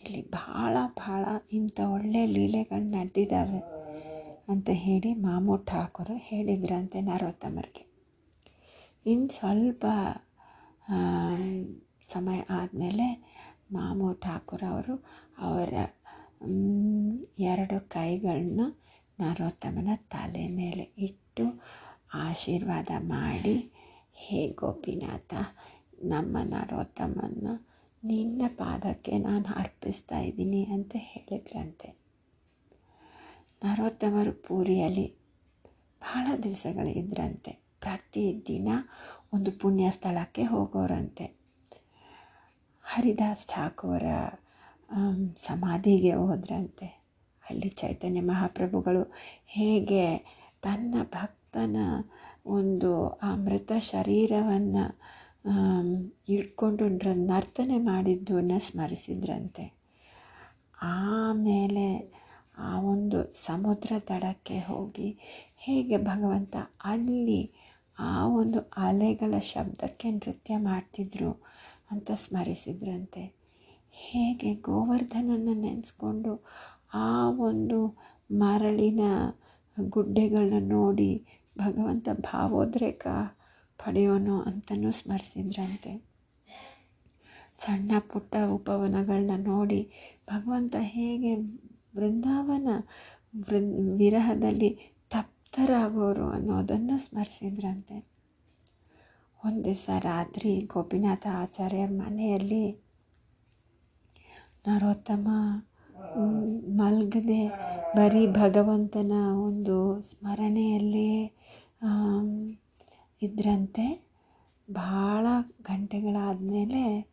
ಇಲ್ಲಿ ಭಾಳ ಭಾಳ ಇಂಥ ಒಳ್ಳೆ ಲೀಲೆಗಳು ನಡೆದಿದ್ದಾವೆ ಅಂತ ಹೇಳಿ ಮಾಮೂ ಠಾಕೂರು ಹೇಳಿದ್ರಂತೆ ನರೋತ್ತಮರಿಗೆ ಇನ್ನು ಸ್ವಲ್ಪ ಸಮಯ ಆದಮೇಲೆ ಮಾಮೂ ಠಾಕೂರ್ ಅವರು ಅವರ ಎರಡು ಕೈಗಳನ್ನ ನರೋತ್ತಮನ ತಲೆ ಮೇಲೆ ಇಟ್ಟು ಆಶೀರ್ವಾದ ಮಾಡಿ, ಹೇ ಗೋಪಿನಾಥ, ನಮ್ಮ ನರೋತ್ತಮನ ನಿನ್ನ ಪಾದಕ್ಕೆ ನಾನು ಅರ್ಪಿಸ್ತಾ ಇದ್ದೀನಿ ಅಂತ ಹೇಳಿದ್ರಂತೆ ನರೋತ್ತಮರು ಪೂರಿಯಲ್ಲಿ ಭಾಳ ದಿವಸಗಳಿದ್ರಂತೆ ಪ್ರತಿದಿನ ಒಂದು ಪುಣ್ಯ ಸ್ಥಳಕ್ಕೆ ಹೋಗೋರಂತೆ ಹರಿದಾಸ್ ಠಾಕೂರ ಸಮಾಧಿಗೆ ಹೋದ್ರಂತೆ ಅಲ್ಲಿ ಚೈತನ್ಯ ಮಹಾಪ್ರಭುಗಳು ಹೇಗೆ ತನ್ನ ಭಕ್ತನ ಒಂದು ಆ ಮೃತ ಶರೀರವನ್ನು ಇಟ್ಕೊಂಡು ನರ್ತನೆ ಮಾಡಿದ್ದನ್ನು ಸ್ಮರಿಸಿದ್ರಂತೆ. ಆಮೇಲೆ ಆ ಒಂದು ಸಮುದ್ರ ತಡಕ್ಕೆ ಹೋಗಿ ಹೇಗೆ ಭಗವಂತ ಅಲ್ಲಿ ಆ ಒಂದು ಅಲೆಗಳ ಶಬ್ದಕ್ಕೆ ನೃತ್ಯ ಮಾಡ್ತಿದ್ರು ಅಂತ ಸ್ಮರಿಸಿದ್ರಂತೆ. ಹೇಗೆ ಗೋವರ್ಧನನ್ನು ನೆನೆಸ್ಕೊಂಡು ಆ ಒಂದು ಮರಳಿನ ಗುಡ್ಡೆಗಳನ್ನ ನೋಡಿ ಭಗವಂತ ಭಾವೋದ್ರೇಕ ಪಡೆಯೋನು ಅಂತಲೂ ಸ್ಮರಿಸಿದ್ರಂತೆ. ಸಣ್ಣ ಪುಟ್ಟ ಉಪವನಗಳನ್ನ ನೋಡಿ ಭಗವಂತ ಹೇಗೆ ಬೃಂದಾವನ ವೃ, ವಿರಹದಲ್ಲಿ ತಪ್ತರಾಗೋರು ಅನ್ನೋದನ್ನು ಸ್ಮರಿಸಿದ್ರಂತೆ. ಒಂದು ದಿವಸ ರಾತ್ರಿ ಗೋಪಿನಾಥ ಆಚಾರ್ಯರ ಮನೆಯಲ್ಲಿ, ನರೋತ್ತಮ, ಮಲ್ಗದೆ ಬರೀ ಭಗವಂತನ ಒಂದು ಸ್ಮರಣೆಯಲ್ಲೇ ಇದ್ರಂತೆ ಭಾಳ ಗಂಟೆಗಳಾದಮೇಲೆ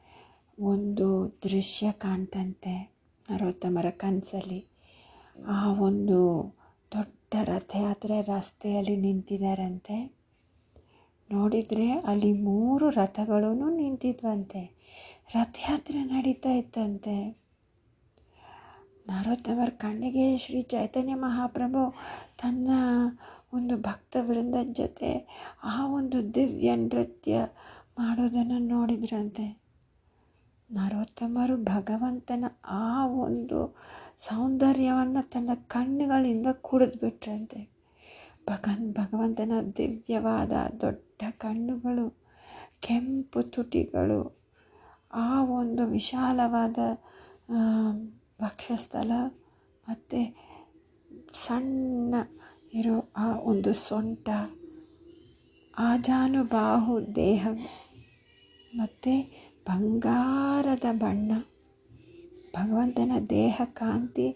ಒಂದು ದೃಶ್ಯ ಕಾಣ್ತಂತೆ, ನರೋತ್ತಮರ ಕನಸಲ್ಲಿ. ಆ ಒಂದು ದೊಡ್ಡ ರಥಯಾತ್ರೆ ರಸ್ತೆಯಲ್ಲಿ ನಿಂತಿದ್ದಾರಂತೆ ನೋಡಿದರೆ ಅಲ್ಲಿ ಮೂರು ರಥಗಳೂ ನಿಂತಿದ್ವಂತೆ. ರಥಯಾತ್ರೆ ನಡೀತಾ ಇತ್ತಂತೆ. ನರೋತ್ತಮರ ಕಣ್ಣಿಗೆ ಶ್ರೀ ಚೈತನ್ಯ ಮಹಾಪ್ರಭು ತನ್ನ ಒಂದು ಭಕ್ತ ವೃಂದದ ಜೊತೆ ಆ ಒಂದು ದಿವ್ಯ ನೃತ್ಯ ಮಾಡೋದನ್ನು ನೋಡಿದ್ರಂತೆ. ನರೋತ್ತಮರು ಭಗವಂತನ ಆ ಒಂದು ಸೌಂದರ್ಯವನ್ನು ತನ್ನ ಕಣ್ಣುಗಳಿಂದ ಕುಡಿದ್ಬಿಟ್ರಂತೆ. ಭಗನ್, ಭಗವಂತನ ದಿವ್ಯವಾದ ದೊಡ್ಡ ಕಣ್ಣುಗಳು, ಕೆಂಪು ತುಟಿಗಳು, ಆ ಒಂದು ವಿಶಾಲವಾದ ಭಕ್ಷ್ಯಸ್ಥಳ ಮತ್ತು ಸಣ್ಣ ಇರೋ ಆ ಒಂದು ಸೊಂಟ ಆಜಾನುಬಾಹು ದೇಹ ಮತ್ತು ಬಂಗಾರದ ಬಣ್ಣ, ಭಗವಂತನ ದೇಹ ಕಾಂತಿ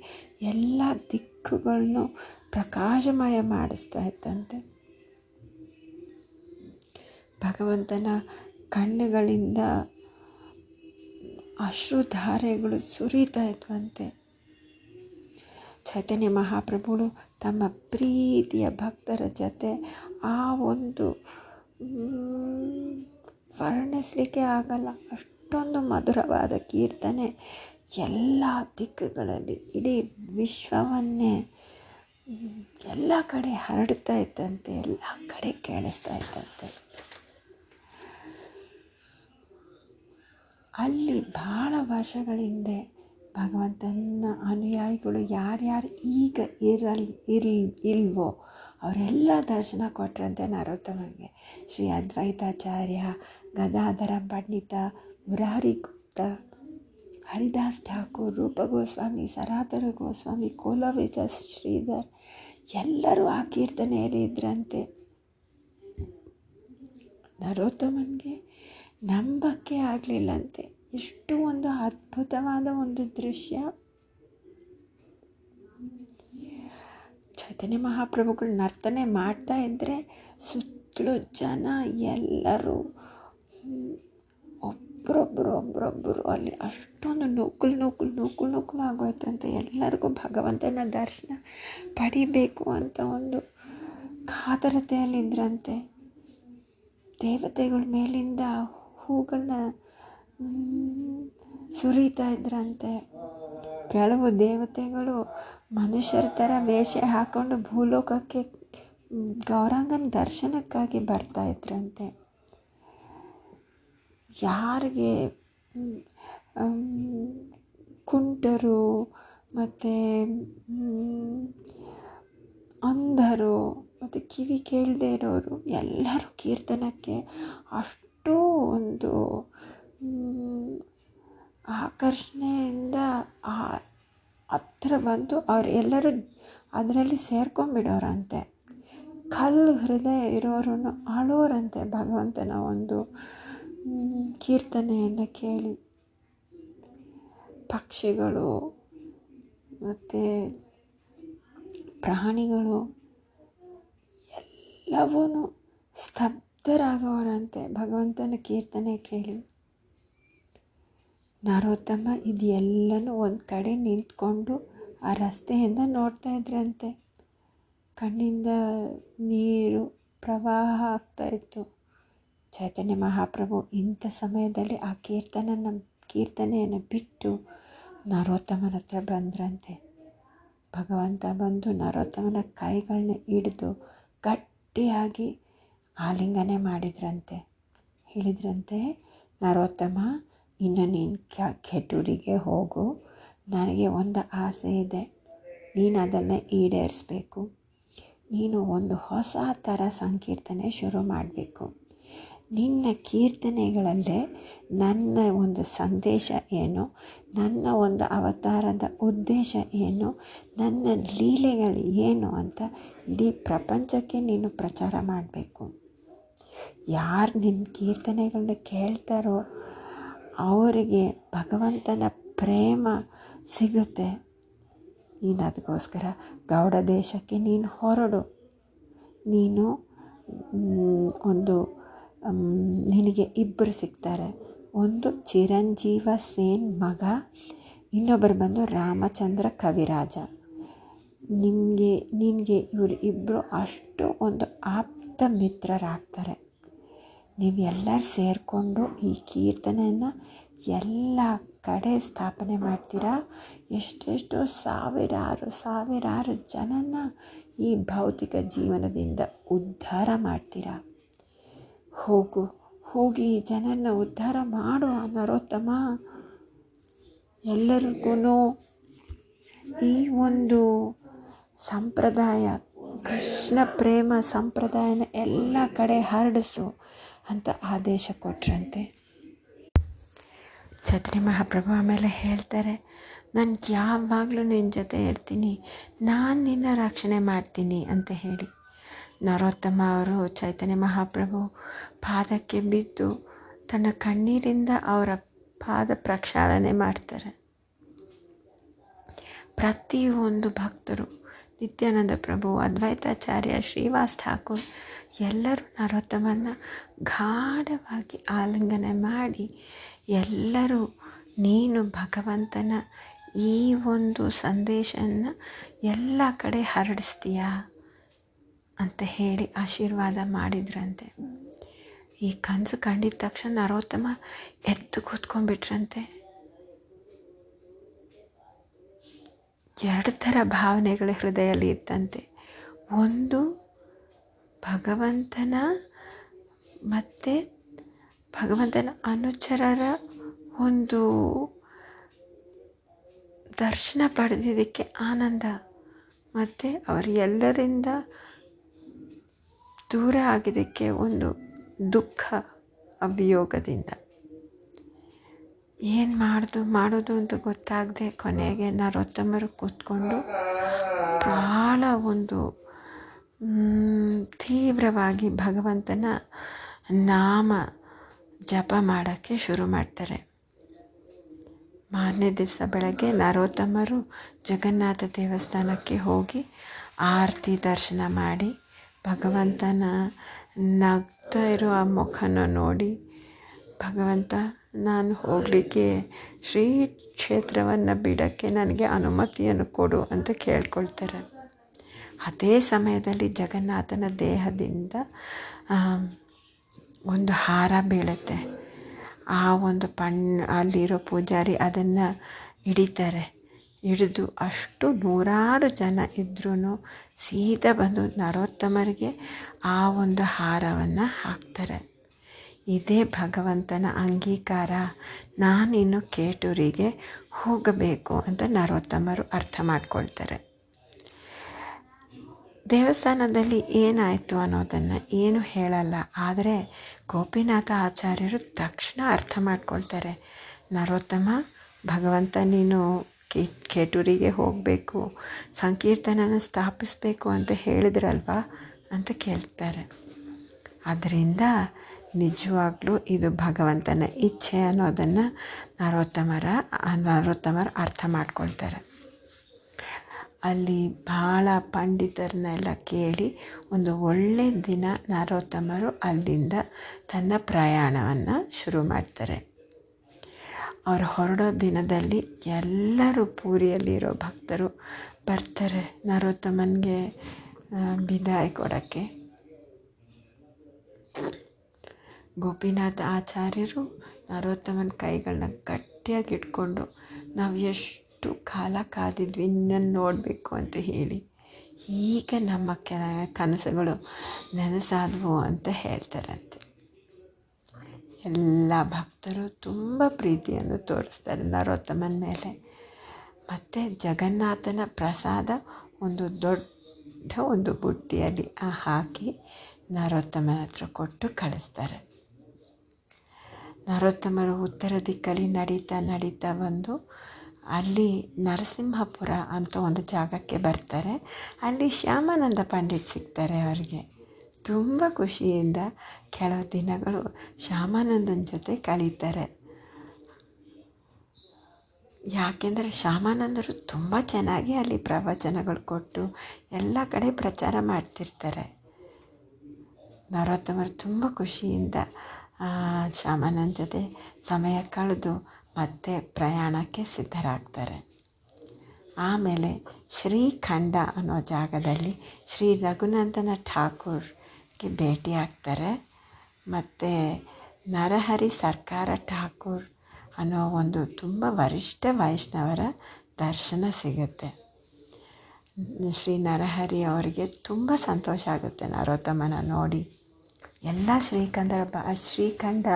ಎಲ್ಲ ದಿಕ್ಕುಗಳನ್ನು ಪ್ರಕಾಶಮಯ ಮಾಡಿಸ್ತಾ ಇತ್ತಂತೆ ಭಗವಂತನ ಕಣ್ಣುಗಳಿಂದ ಅಶ್ರುಧಾರೆಗಳು ಸುರಿತಾ ಇದ್ವಂತೆ. ಚೈತನ್ಯ ಮಹಾಪ್ರಭುಗಳು ತಮ್ಮ ಪ್ರೀತಿಯ ಭಕ್ತರ ಜೊತೆ ಆ ಒಂದು ವರ್ಣಿಸಲಿಕ್ಕೆ ಆಗಲ್ಲ. ಅಷ್ಟೊಂದು ಮಧುರವಾದ ಕೀರ್ತನೆ ಎಲ್ಲ ದಿಕ್ಕುಗಳಲ್ಲಿ, ಇಡೀ ವಿಶ್ವವನ್ನೇ, ಎಲ್ಲ ಕಡೆ ಹರಡ್ತಾ ಇತ್ತಂತೆ ಎಲ್ಲ ಕಡೆ ಕೇಳಿಸ್ತಾ ಇತ್ತಂತೆ ಅಲ್ಲಿ ಭಾಳ ವರ್ಷಗಳ ಹಿಂದೆ ಭಗವಂತನ ಅನುಯಾಯಿಗಳು ಯಾರ್ಯಾರು ಈಗ ಇರಲ್, ಇರ್ಲ್, ಇಲ್ವೋ ಅವರೆಲ್ಲ ದರ್ಶನ ಕೊಟ್ಟರಂತೆ ನರೋತ್ತಮನಿಗೆ. ಶ್ರೀ ಅದ್ವೈತಾಚಾರ್ಯ, ಗದಾಧರ, ಪಂಡಿತ ಮುರಾರಿ ಗುಪ್ತ ಹರಿದಾಸ್ ಠಾಕೂರ್ ರೂಪ ಗೋಸ್ವಾಮಿ ಸನಾತನ ಗೋಸ್ವಾಮಿ ಕೋಲವಿಜ ಶ್ರೀಧರ್ ಎಲ್ಲರೂ ಆ ಕೀರ್ತನೆಯಲ್ಲಿ ಇದ್ರಂತೆ. ನರೋತ್ತಮನಿಗೆ ನಂಬಕ್ಕೆ ಆಗಲಿಲ್ಲಂತೆ. ಎಷ್ಟು ಒಂದು ಅದ್ಭುತವಾದ ಒಂದು ದೃಶ್ಯ. ಚೈತನ್ಯ ಮಹಾಪ್ರಭುಗಳು ನರ್ತನೆ ಮಾಡ್ತಾ ಇದ್ದರೆ ಸುತ್ತಲೂ ಜನ ಎಲ್ಲರೂ ಒಬ್ಬರೊಬ್ಬರು ಒಬ್ಬರೊಬ್ಬರು ಅಲ್ಲಿ ಅಷ್ಟೊಂದು ನೂಕುಲು ನೂಕುಲು ನೂಕುಲು ನೂಕುಲು ಆಗೋಯ್ತಂತೆ ಎಲ್ಲರಿಗೂ ಭಗವಂತನ ದರ್ಶನ ಪಡಿಬೇಕು ಅಂತ ಒಂದು ಕಾತರತೆಯಲ್ಲಿದ್ದರಂತೆ ದೇವತೆಗಳ ಮೇಲಿಂದ ಹೂಗಳನ್ನ ಸುರಿತಾ ಇದ್ರಂತೆ. ಕೆಲವು ದೇವತೆಗಳು ಮನುಷ್ಯರ ಥರ ವೇಷ ಹಾಕ್ಕೊಂಡು ಭೂಲೋಕಕ್ಕೆ ಗೌರಾಂಗನ ದರ್ಶನಕ್ಕಾಗಿ ಬರ್ತಾ ಇದ್ರಂತೆ. ಯಾರಿಗೆ ಕುಂಟರು ಮತ್ತು ಅಂಧರು ಮತ್ತು ಕಿವಿ ಕೇಳದೇ ಇರೋರು ಎಲ್ಲರೂ ಕೀರ್ತನಕ್ಕೆ ಅಷ್ಟು ಒಂದು ಆಕರ್ಷಣೆಯಿಂದ ಹತ್ರ ಬಂದು ಅವ್ರು ಎಲ್ಲರೂ ಅದರಲ್ಲಿ ಸೇರ್ಕೊಂಡ್ಬಿಡೋರಂತೆ ಕಲ್ಲು ಹೃದಯ ಇರೋರು ಆಳೋರಂತೆ ಭಗವಂತನ ಒಂದು ಕೀರ್ತನೆಯನ್ನು ಕೇಳಿ. ಪಕ್ಷಿಗಳು ಮತ್ತು ಪ್ರಾಣಿಗಳು ಎಲ್ಲವೂ ಸ್ತಬ್ಧರಾಗೋರಂತೆ ಭಗವಂತನ ಕೀರ್ತನೆ ಕೇಳಿ. ನರೋತ್ತಮ ಇದೆಲ್ಲನೂ ಒಂದು ಕಡೆ ನಿಂತ್ಕೊಂಡು ಆ ರಸ್ತೆಯಿಂದ ನೋಡ್ತಾ ಇದ್ರಂತೆ. ಕಣ್ಣಿಂದ ನೀರು ಪ್ರವಾಹ ಆಗ್ತಾಯಿತ್ತು ಚೈತನ್ಯ ಮಹಾಪ್ರಭು ಇಂಥ ಸಮಯದಲ್ಲಿ ಆ ಕೀರ್ತನನ ಕೀರ್ತನೆಯನ್ನು ಬಿಟ್ಟು ನರೋತ್ತಮನ ಹತ್ರ ಬಂದ್ರಂತೆ. ಭಗವಂತ ಬಂದು ನರೋತ್ತಮನ ಕೈಗಳನ್ನ ಹಿಡಿದು ಗಟ್ಟಿಯಾಗಿ ಆಲಿಂಗನೆ ಮಾಡಿದ್ರಂತೆ. ಹೇಳಿದ್ರಂತೆ, ನರೋತ್ತಮ ಇನ್ನು ನೀನು ಕೆಟ್ಟೂರಿಗೆ ಹೋಗು. ನನಗೆ ಒಂದು ಆಸೆ ಇದೆ. ನೀನು ಅದನ್ನು ಈಡೇರಿಸ್ಬೇಕು. ನೀನು ಒಂದು ಹೊಸ ಥರ ಸಂಕೀರ್ತನೆ ಶುರು ಮಾಡಬೇಕು. ನಿನ್ನ ಕೀರ್ತನೆಗಳಲ್ಲೇ ನನ್ನ ಒಂದು ಸಂದೇಶ ಏನು? ನನ್ನ ಒಂದು ಅವತಾರದ ಉದ್ದೇಶ ಏನು? ನನ್ನ ಲೀಲೆಗಳು ಏನು ಅಂತ ಇಡೀ ಪ್ರಪಂಚಕ್ಕೆ ನೀನು ಪ್ರಚಾರ ಮಾಡಬೇಕು. ಯಾರು ನಿನ್ನ ಕೀರ್ತನೆಗಳನ್ನ ಕೇಳ್ತಾರೋ ಅವರಿಗೆ ಭಗವಂತನ ಪ್ರೇಮ ಸಿಗುತ್ತೆ. ನೀನು ಅದಕ್ಕೋಸ್ಕರ ಗೌಡ ದೇಶಕ್ಕೆ ನೀನು ಹೊರಡು. ನೀನು ಒಂದು ನಿನಗೆ ಇಬ್ಬರು ಸಿಗ್ತಾರೆ. ಒಂದು ಚಿರಂಜೀವ ಸೇನ್ ಮಗ ಇನ್ನೊಬ್ಬರು ಬಂದು ರಾಮಚಂದ್ರ ಕವಿರಾಜ. ನಿಮಗೆ, ನಿನಗೆ ಇವರು ಇಬ್ಬರು ಅಷ್ಟು ಒಂದು ಆಪ್ತ ಮಿತ್ರರಾಗ್ತಾರೆ. ನೀವು ಎಲ್ಲರೂ ಸೇರಿಕೊಂಡು ಈ ಕೀರ್ತನೆಯನ್ನು ಎಲ್ಲ ಕಡೆ ಸ್ಥಾಪನೆ ಮಾಡ್ತೀರಾ? ಎಷ್ಟೆಷ್ಟು ಸಾವಿರಾರು ಸಾವಿರಾರು ಜನನ ಈ ಭೌತಿಕ ಜೀವನದಿಂದ ಉದ್ಧಾರ ಮಾಡ್ತೀರಾ? ಹೋಗು, ಹೋಗಿ ಜನನ ಉದ್ಧಾರ ಮಾಡು ನರೋತ್ತಮ. ಎಲ್ಲರಿಗೂ ಈ ಒಂದು ಸಂಪ್ರದಾಯ, ಕೃಷ್ಣ ಪ್ರೇಮ ಸಂಪ್ರದಾಯನ ಎಲ್ಲ ಕಡೆ ಹರಡಿಸು. ಅಂತ ಆದೇಶ ಕೊಟ್ರಂತೆ. ಛತ್ರಿ ಮಹಾಪ್ರಭು ಆಮೇಲೆ ಹೇಳ್ತಾರೆ, ನಾನು ಯಾವಾಗಲೂ ನಿನ್ನ ಜೊತೆ ಇರ್ತೀನಿ, ನಾನು ನಿನ್ನ ರಕ್ಷಣೆ ಮಾಡ್ತೀನಿ ಅಂತ ಹೇಳಿ. ನರೋತ್ತಮ ಅವರು ಚೈತನ್ಯ ಮಹಾಪ್ರಭು ಪಾದಕ್ಕೆ ಬಿದ್ದು ತನ್ನ ಕಣ್ಣೀರಿಂದ ಅವರ ಪಾದ ಪ್ರಕ್ಷಾಳನೆ ಮಾಡ್ತಾರೆ. ಪ್ರತಿಯೊಂದು ಭಕ್ತರು ನಿತ್ಯಾನಂದ ಪ್ರಭು, ಅದ್ವೈತಾಚಾರ್ಯ ಶ್ರೀವಾಸ್ ಠಾಕೂರ್ ಎಲ್ಲರೂ ನರೋತ್ತಮನ್ನ ಗಾಢವಾಗಿ ಆಲಿಂಗನ ಮಾಡಿ ಎಲ್ಲರೂ, ನೀನು ಭಗವಂತನ ಈ ಒಂದು ಸಂದೇಶನ ಎಲ್ಲ ಕಡೆ ಹರಡಿಸ್ತೀಯ? ಅಂತ ಹೇಳಿ ಆಶೀರ್ವಾದ ಮಾಡಿದ್ರಂತೆ. ಈ ಕನಸು ಕಂಡಿದ ತಕ್ಷಣ ನರೋತ್ತಮ ಎದ್ದು ಕೂತ್ಕೊಂಡ್ಬಿಟ್ರಂತೆ. ಎರಡು ಥರ ಭಾವನೆಗಳು ಹೃದಯದಲ್ಲಿ ಇತ್ತಂತೆ. ಒಂದು ಭಗವಂತನ ಮತ್ತು ಭಗವಂತನ ಅನುಚರರ ಒಂದು ದರ್ಶನ ಪಡೆದಿದ್ದಕ್ಕೆ ಆನಂದ. ಮತ್ತು ಅವರು ಎಲ್ಲರಿಂದ ದೂರ ಆಗಿದ್ದಕ್ಕೆ ಒಂದು ದುಃಖ ಅಭಿಯೋಗದಿಂದ. ಏನು ಮಾಡ್ದು, ಮಾಡೋದು ಅಂತ ಗೊತ್ತಾಗದೆ ಕೊನೆಗೆ ನರೋತ್ತಮರು ಕೂತ್ಕೊಂಡು ಭಾಳ ಒಂದು ತೀವ್ರವಾಗಿ ಭಗವಂತನ ನಾಮ ಜಪ ಮಾಡೋಕ್ಕೆ ಶುರು ಮಾಡ್ತಾರೆ. ಮಾರನೇ ದಿವಸ ಬೆಳಗ್ಗೆ ನರೋತ್ತಮರು ಜಗನ್ನಾಥ ದೇವಸ್ಥಾನಕ್ಕೆ ಹೋಗಿ ಆರತಿ ದರ್ಶನ ಮಾಡಿ ಭಗವಂತನ ನಗ್ತಾ ಇರೋ ಆ ಮುಖನ ನೋಡಿ ಭಗವಂತ, ನಾನು ಹೋಗಲಿಕ್ಕೆ ಶ್ರೀ ಕ್ಷೇತ್ರವನ್ನು ಬಿಡೋಕ್ಕೆ ನನಗೆ ಅನುಮತಿಯನ್ನು ಕೊಡು ಅಂತ ಕೇಳ್ಕೊಳ್ತಾರೆ. ಅದೇ ಸಮಯದಲ್ಲಿ ಜಗನ್ನಾಥನ ದೇಹದಿಂದ ಒಂದು ಹಾರ ಬೀಳುತ್ತೆ. ಆ ಒಂದು ಪಣ್ ಅಲ್ಲಿರೋ ಪೂಜಾರಿ ಅದನ್ನು ಹಿಡಿತಾರೆ. ಹಿಡಿದು ಅಷ್ಟು ನೂರಾರು ಜನ ಇದ್ರೂ ಸೀದಾ ಬಂದು ನರೋತ್ತಮರಿಗೆ ಆ ಒಂದು ಹಾರವನ್ನು ಹಾಕ್ತಾರೆ. ಇದೇ ಭಗವಂತನ ಅಂಗೀಕಾರ. ನಾನಿನ್ನು ಕೇಟೂರಿಗೆ ಹೋಗಬೇಕು ಅಂತ ನರೋತ್ತಮರು ಅರ್ಥ ಮಾಡ್ಕೊಳ್ತಾರೆ. ದೇವಸ್ಥಾನದಲ್ಲಿ ಏನಾಯಿತು ಅನ್ನೋದನ್ನು ಏನು ಹೇಳಲ್ಲ. ಆದರೆ ಗೋಪಿನಾಥ ಆಚಾರ್ಯರು ತಕ್ಷಣ ಅರ್ಥ ಮಾಡ್ಕೊಳ್ತಾರೆ. ನರೋತ್ತಮ, ಭಗವಂತ ನೀನು ಕೆಟೂರಿಗೆ ಹೋಗಬೇಕು, ಸಂಕೀರ್ತನನ ಸ್ಥಾಪಿಸಬೇಕು ಅಂತ ಹೇಳಿದ್ರಲ್ವಾ ಅಂತ ಕೇಳ್ತಾರೆ. ಅದರಿಂದ ನಿಜವಾಗ್ಲೂ ಇದು ಭಗವಂತನ ಇಚ್ಛೆ ಅನ್ನೋದನ್ನು ನರೋತ್ತಮರ, ನರೋತ್ತಮರು ಅರ್ಥ ಮಾಡ್ಕೊಳ್ತಾರೆ. ಅಲ್ಲಿ ಭಾಳ ಪಂಡಿತರನ್ನೆಲ್ಲ ಕೇಳಿ ಒಂದು ಒಳ್ಳೆಯ ದಿನ ನರೋತ್ತಮರು ಅಲ್ಲಿಂದ ತನ್ನ ಪ್ರಯಾಣವನ್ನು ಶುರು ಮಾಡ್ತಾರೆ. ಅವ್ರು ಹೊರಡೋ ದಿನದಲ್ಲಿ ಎಲ್ಲರೂ ಪೂರಿಯಲ್ಲಿರೋ ಭಕ್ತರು ಬರ್ತಾರೆ ನರೋತ್ತಮನಿಗೆ ಬಿದಾಯ ಕೊಡೋಕ್ಕೆ. ಗೋಪಿನಾಥ ಆಚಾರ್ಯರು ನರೋತ್ತಮನ ಕೈಗಳನ್ನ ಗಟ್ಟಿಯಾಗಿ ಇಟ್ಕೊಂಡು ನಾವು ಎಷ್ಟು ಕಾಲ ಕಾದಿದ್ವಿ ನಿನ್ನನ್ನು ನೋಡಬೇಕು ಅಂತ ಹೇಳಿ. ಈಗ ನಮ್ಮ ಕೆಲ ಕನಸುಗಳು ನನಸಾದವು ಅಂತ ಹೇಳ್ತಾರಂತೆ. ಎಲ್ಲ ಭಕ್ತರು ತುಂಬ ಪ್ರೀತಿಯನ್ನು ತೋರಿಸ್ತಾರೆ ನರೋತ್ತಮನ ಮೇಲೆ. ಮತ್ತು ಜಗನ್ನಾಥನ ಪ್ರಸಾದ ಒಂದು ದೊಡ್ಡ ಒಂದು ಬುಟ್ಟಿಯಲ್ಲಿ ಹಾಕಿ ನರೋತ್ತಮನ ಹತ್ರ ಕೊಟ್ಟು ಕಳಿಸ್ತಾರೆ. ನರೋತ್ತಮರು ಉತ್ತರ ದಿಕ್ಕಲ್ಲಿ ನಡೀತಾ ನಡೀತಾ ಬಂದು ಅಲ್ಲಿ ನರಸಿಂಹಪುರ ಅಂತ ಒಂದು ಜಾಗಕ್ಕೆ ಬರ್ತಾರೆ. ಅಲ್ಲಿ ಶ್ಯಾಮಾನಂದ ಪಂಡಿತ್ ಸಿಗ್ತಾರೆ ಅವರಿಗೆ. ತುಂಬ ಖುಷಿಯಿಂದ ಕೆಲವು ದಿನಗಳು ಶ್ಯಾಮಾನಂದನ ಜೊತೆ ಕಳೀತಾರೆ. ಯಾಕೆಂದರೆ ಶ್ಯಾಮಾನಂದರು ತುಂಬ ಚೆನ್ನಾಗಿ ಅಲ್ಲಿ ಪ್ರವಚನಗಳು ಕೊಟ್ಟು ಎಲ್ಲ ಕಡೆ ಪ್ರಚಾರ ಮಾಡ್ತಿರ್ತಾರೆ. ನರೋತ್ತಮರು ತುಂಬ ಖುಷಿಯಿಂದ ಶ್ಯಾಮಾನಂದ ಜೊತೆ ಸಮಯ ಕಳೆದು ಮತ್ತೆ ಪ್ರಯಾಣಕ್ಕೆ ಸಿದ್ಧರಾಗ್ತಾರೆ. ಆಮೇಲೆ ಶ್ರೀಖಂಡ ಅನ್ನೋ ಜಾಗದಲ್ಲಿ ಶ್ರೀ ರಘುನಂದನ ಠಾಕೂರ್ಗೆ ಭೇಟಿ ಆಗ್ತಾರೆ ಮತ್ತು ನರಹರಿ ಸರ್ಕಾರ ಠಾಕೂರ್ ಅನ್ನೋ ಒಂದು ತುಂಬ ವರಿಷ್ಠ ವೈಷ್ಣವರ ದರ್ಶನ ಸಿಗುತ್ತೆ. ಶ್ರೀ ನರಹರಿ ಅವರಿಗೆ ತುಂಬ ಸಂತೋಷ ಆಗುತ್ತೆ ನರೋತ್ತಮನ ನೋಡಿ. ಎಲ್ಲ ಶ್ರೀಕಂಠ ಬ ಶ್ರೀಖಂಡ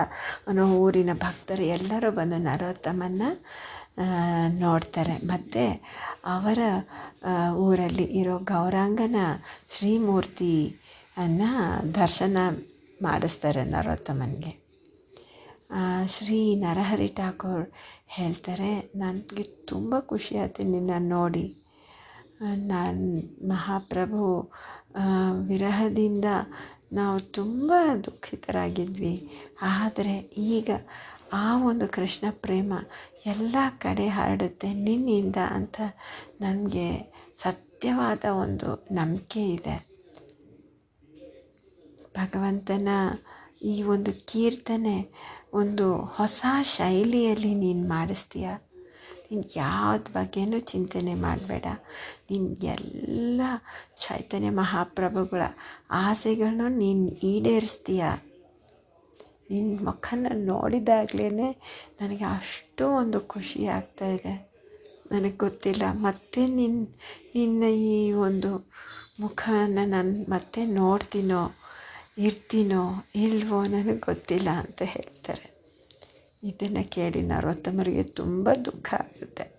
ಅನ್ನೋ ಊರಿನ ಭಕ್ತರು ಎಲ್ಲರೂ ಬಂದು ನರೋತ್ತಮನ್ನು ನೋಡ್ತಾರೆ. ಮತ್ತು ಅವರ ಊರಲ್ಲಿ ಇರೋ ಗೌರಾಂಗನ ಶ್ರೀಮೂರ್ತಿಯನ್ನು ದರ್ಶನ ಮಾಡಿಸ್ತಾರೆ ನರೋತ್ತಮನಿಗೆ. ಶ್ರೀ ನರಹರಿ ಠಾಕೂರ್ ಹೇಳ್ತಾರೆ, ನನಗೆ ತುಂಬ ಖುಷಿ ಆಯ್ತು ನಿನ್ನ ನೋಡಿ. ನಾನು ಮಹಾಪ್ರಭು ವಿರಹದಿಂದ ನಾವು ತುಂಬ ದುಃಖಿತರಾಗಿದ್ವಿ. ಆದರೆ ಈಗ ಆ ಒಂದು ಕೃಷ್ಣ ಪ್ರೇಮ ಎಲ್ಲ ಕಡೆ ಹರಡುತ್ತೆ ನಿನ್ನಿಂದ ಅಂತ ನನಗೆ ಸತ್ಯವಾದ ಒಂದು ನಂಬಿಕೆ ಇದೆ. ಭಗವಂತನ ಈ ಒಂದು ಕೀರ್ತನೆ ಒಂದು ಹೊಸ ಶೈಲಿಯಲ್ಲಿ ನೀನು ಮಾಡಿಸ್ತೀಯ? ನೀನು ಯಾವ್ದು ಬಗ್ಗೆನೂ ಚಿಂತನೆ ಮಾಡಬೇಡ. ನೀನು ಎಲ್ಲ ಚೈತನ್ಯ ಮಹಾಪ್ರಭುಗಳ ಆಸೆಗಳನ್ನು ನೀನು ಈಡೇರಿಸ್ತೀಯ. ನಿನ್ನ ಮುಖನ ನೋಡಿದಾಗಲೇ ನನಗೆ ಅಷ್ಟು ಒಂದು ಖುಷಿ ಆಗ್ತಾ ಇದೆ. ನನಗೆ ಗೊತ್ತಿಲ್ಲ, ಮತ್ತೆ ನಿನ್ನ ನಿನ್ನ ಈ ಒಂದು ಮುಖವನ್ನು ನಾನು ಮತ್ತೆ ನೋಡ್ತೀನೋ, ಇರ್ತೀನೋ, ಇಲ್ವೋ ನನಗೆ ಗೊತ್ತಿಲ್ಲ ಅಂತ ಹೇಳ್ತಾರೆ. ಇದನ್ನು ಕೇಳಿ ನರೋತ್ತಮರಿಗೆ ತುಂಬ ದುಃಖ ಆಗುತ್ತೆ.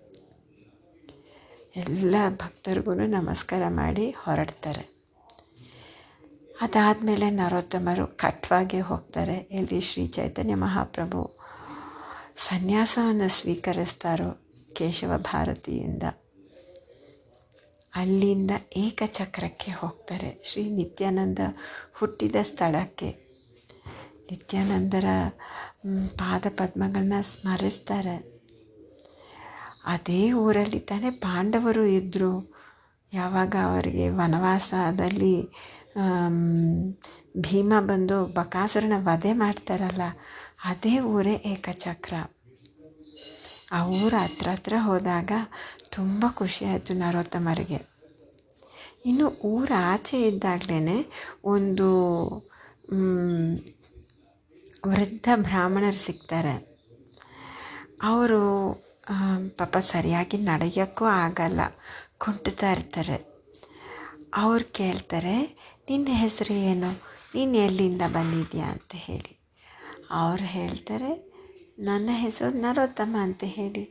ಎಲ್ಲ ಭಕ್ತರಿಗೂ ನಮಸ್ಕಾರ ಮಾಡಿ ಹೊರಡ್ತಾರೆ. ಅದಾದಮೇಲೆ ನರೋತ್ತಮರು ಕಟ್ವಾಗೆ ಹೋಗ್ತಾರೆ. ಎಲ್ಲಿ ಶ್ರೀ ಚೈತನ್ಯ ಮಹಾಪ್ರಭು ಸನ್ಯಾಸವನ್ನು ಸ್ವೀಕರಿಸ್ತಾರೋ ಕೇಶವ ಭಾರತಿಯಿಂದ. ಅಲ್ಲಿಂದ ಏಕಚಕ್ರಕ್ಕೆ ಹೋಗ್ತಾರೆ. ಶ್ರೀ ನಿತ್ಯಾನಂದ ಹುಟ್ಟಿದ ಸ್ಥಳಕ್ಕೆ. ನಿತ್ಯಾನಂದರ ಪಾದ ಪದ್ಮಗಳನ್ನ ಸ್ಮರಿಸ್ತಾರೆ. ಅದೇ ಊರಲ್ಲಿ ತಾನೇ ಪಾಂಡವರು ಇದ್ದರು ಯಾವಾಗ ಅವರಿಗೆ ವನವಾಸದಲ್ಲಿ ಭೀಮ ಬಂದು ಬಕಾಸುರನ ವಧೆ ಮಾಡ್ತಾರಲ್ಲ, ಅದೇ ಊರೇ ಏಕಚಕ್ರ. ಆ ಊರು ಹತ್ರ ಹತ್ರ ಹೋದಾಗ ತುಂಬ ಖುಷಿ ಆಯಿತು ನರೋತ್ತಮರಿಗೆ. ಇನ್ನು ಊರ ಆಚೆ ಇದ್ದಾಗಲೇ ಒಂದು ವೃದ್ಧ ಬ್ರಾಹ್ಮಣರು ಸಿಗ್ತಾರೆ. ಅವರು ಪಾಪ ಸರಿಯಾಗಿ ನಡೆಯೋಕ್ಕೂ ಆಗಲ್ಲ, ಕುಂಟುತ್ತಾ ಇರ್ತಾರೆ. ಅವ್ರು ಕೇಳ್ತಾರೆ, ನಿನ್ನ ಹೆಸರು ಏನು? ನೀನು ಎಲ್ಲಿಂದ ಬಂದಿದ್ಯಾ? ಅಂತ ಹೇಳಿ. ಅವ್ರು ಹೇಳ್ತಾರೆ, ನನ್ನ ಹೆಸರು ನರೋತ್ತಮ ಅಂತ ಹೇಳಿ.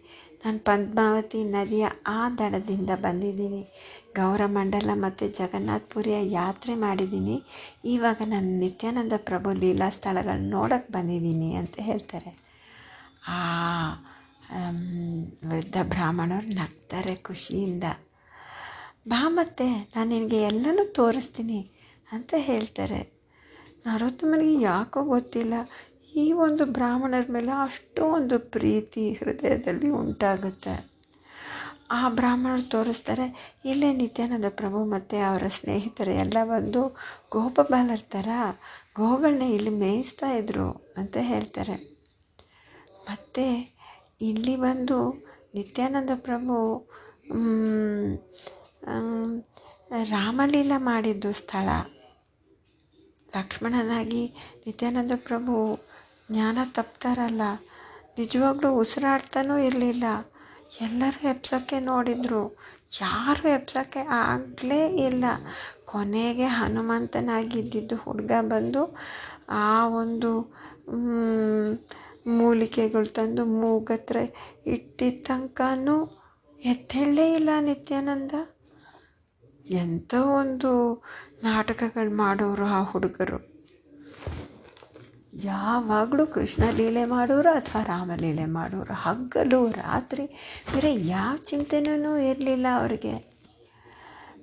ನಾನು ಪದ್ಮಾವತಿ ನದಿಯ ಆ ದಡದಿಂದ ಬಂದಿದ್ದೀನಿ. ಗೌರಮಂಡಲ ಮತ್ತು ಜಗನ್ನಾಥಪುರಿಯ ಯಾತ್ರೆ ಮಾಡಿದ್ದೀನಿ. ಇವಾಗ ನಾನು ನಿತ್ಯಾನಂದ ಪ್ರಭು ಲೀಲಾ ಸ್ಥಳಗಳನ್ನ ನೋಡೋಕ್ಕೆ ಬಂದಿದ್ದೀನಿ ಅಂತ ಹೇಳ್ತಾರೆ. ಆ ವೃದ್ಧ ಬ್ರಾಹ್ಮಣರು ನಗ್ತಾರೆ ಖುಷಿಯಿಂದ. ಬಾ ಮತ್ತೆ, ನಾನು ನಿನಗೆ ಎಲ್ಲನೂ ತೋರಿಸ್ತೀನಿ ಅಂತ ಹೇಳ್ತಾರೆ. ನರೋತ್ತಮನಿಗೆ ಯಾಕೋ ಗೊತ್ತಿಲ್ಲ. ಈ ಒಂದು ಬ್ರಾಹ್ಮಣರ ಮೇಲೆ ಅಷ್ಟೊಂದು ಪ್ರೀತಿ ಹೃದಯದಲ್ಲಿ ಉಂಟಾಗುತ್ತೆ. ಆ ಬ್ರಾಹ್ಮಣರು ತೋರಿಸ್ತಾರೆ, ಇಲ್ಲೇ ನಿತ್ಯಾನಂದ ಪ್ರಭು ಮತ್ತು ಅವರ ಸ್ನೇಹಿತರು ಎಲ್ಲ ಬಂದು ಗೋಪಬಾಲರ ಥರ ಗೋಗಳನ್ನ ಇಲ್ಲಿ ಮೇಯಿಸ್ತಾ ಇದ್ರು ಅಂತ ಹೇಳ್ತಾರೆ. ಮತ್ತು ಇಲ್ಲಿ ಬಂದು ನಿತ್ಯಾನಂದ ಪ್ರಭು ರಾಮಲೀಲಾ ಮಾಡಿದ್ದು ಸ್ಥಳ. ಲಕ್ಷ್ಮಣನಾಗಿ ನಿತ್ಯಾನಂದ ಪ್ರಭು ಜ್ಞಾನ ತಪ್ತಾರಲ್ಲ, ನಿಜವಾಗ್ಲೂ ಉಸಿರಾಡ್ತಾನೂ ಇರಲಿಲ್ಲ. ಎಲ್ಲರೂ ಎಬ್ಸೋಕ್ಕೆ ನೋಡಿದರು. ಯಾರು ಎಬ್ಸೋಕ್ಕೆ ಆಗಲೇ ಇಲ್ಲ. ಕೊನೆಗೆ ಹನುಮಂತನಾಗಿದ್ದಿದ್ದು ಹುಡುಗ ಬಂದು ಆ ಒಂದು ಮೂಲಿಕೆಗಳು ತಂದು ಮೂಗತ್ರ ಇಟ್ಟಿದ್ದ ತನಕನೂ ಎದ್ದೇಳಲೇ ಇಲ್ಲ ನಿತ್ಯಾನಂದ. ಎಂಥ ಒಂದು ನಾಟಕಗಳು ಮಾಡೋರು ಆ ಹುಡುಗರು. ಯಾವಾಗಲೂ ಕೃಷ್ಣ ಲೀಲೆ ಮಾಡೋರು ಅಥವಾ ರಾಮಲೀಲೆ ಮಾಡೋರು? ಹಗಲು ರಾತ್ರಿ ಬೇರೆ ಯಾವ ಚಿಂತೆನೂ ಇರಲಿಲ್ಲ ಅವ್ರಿಗೆ.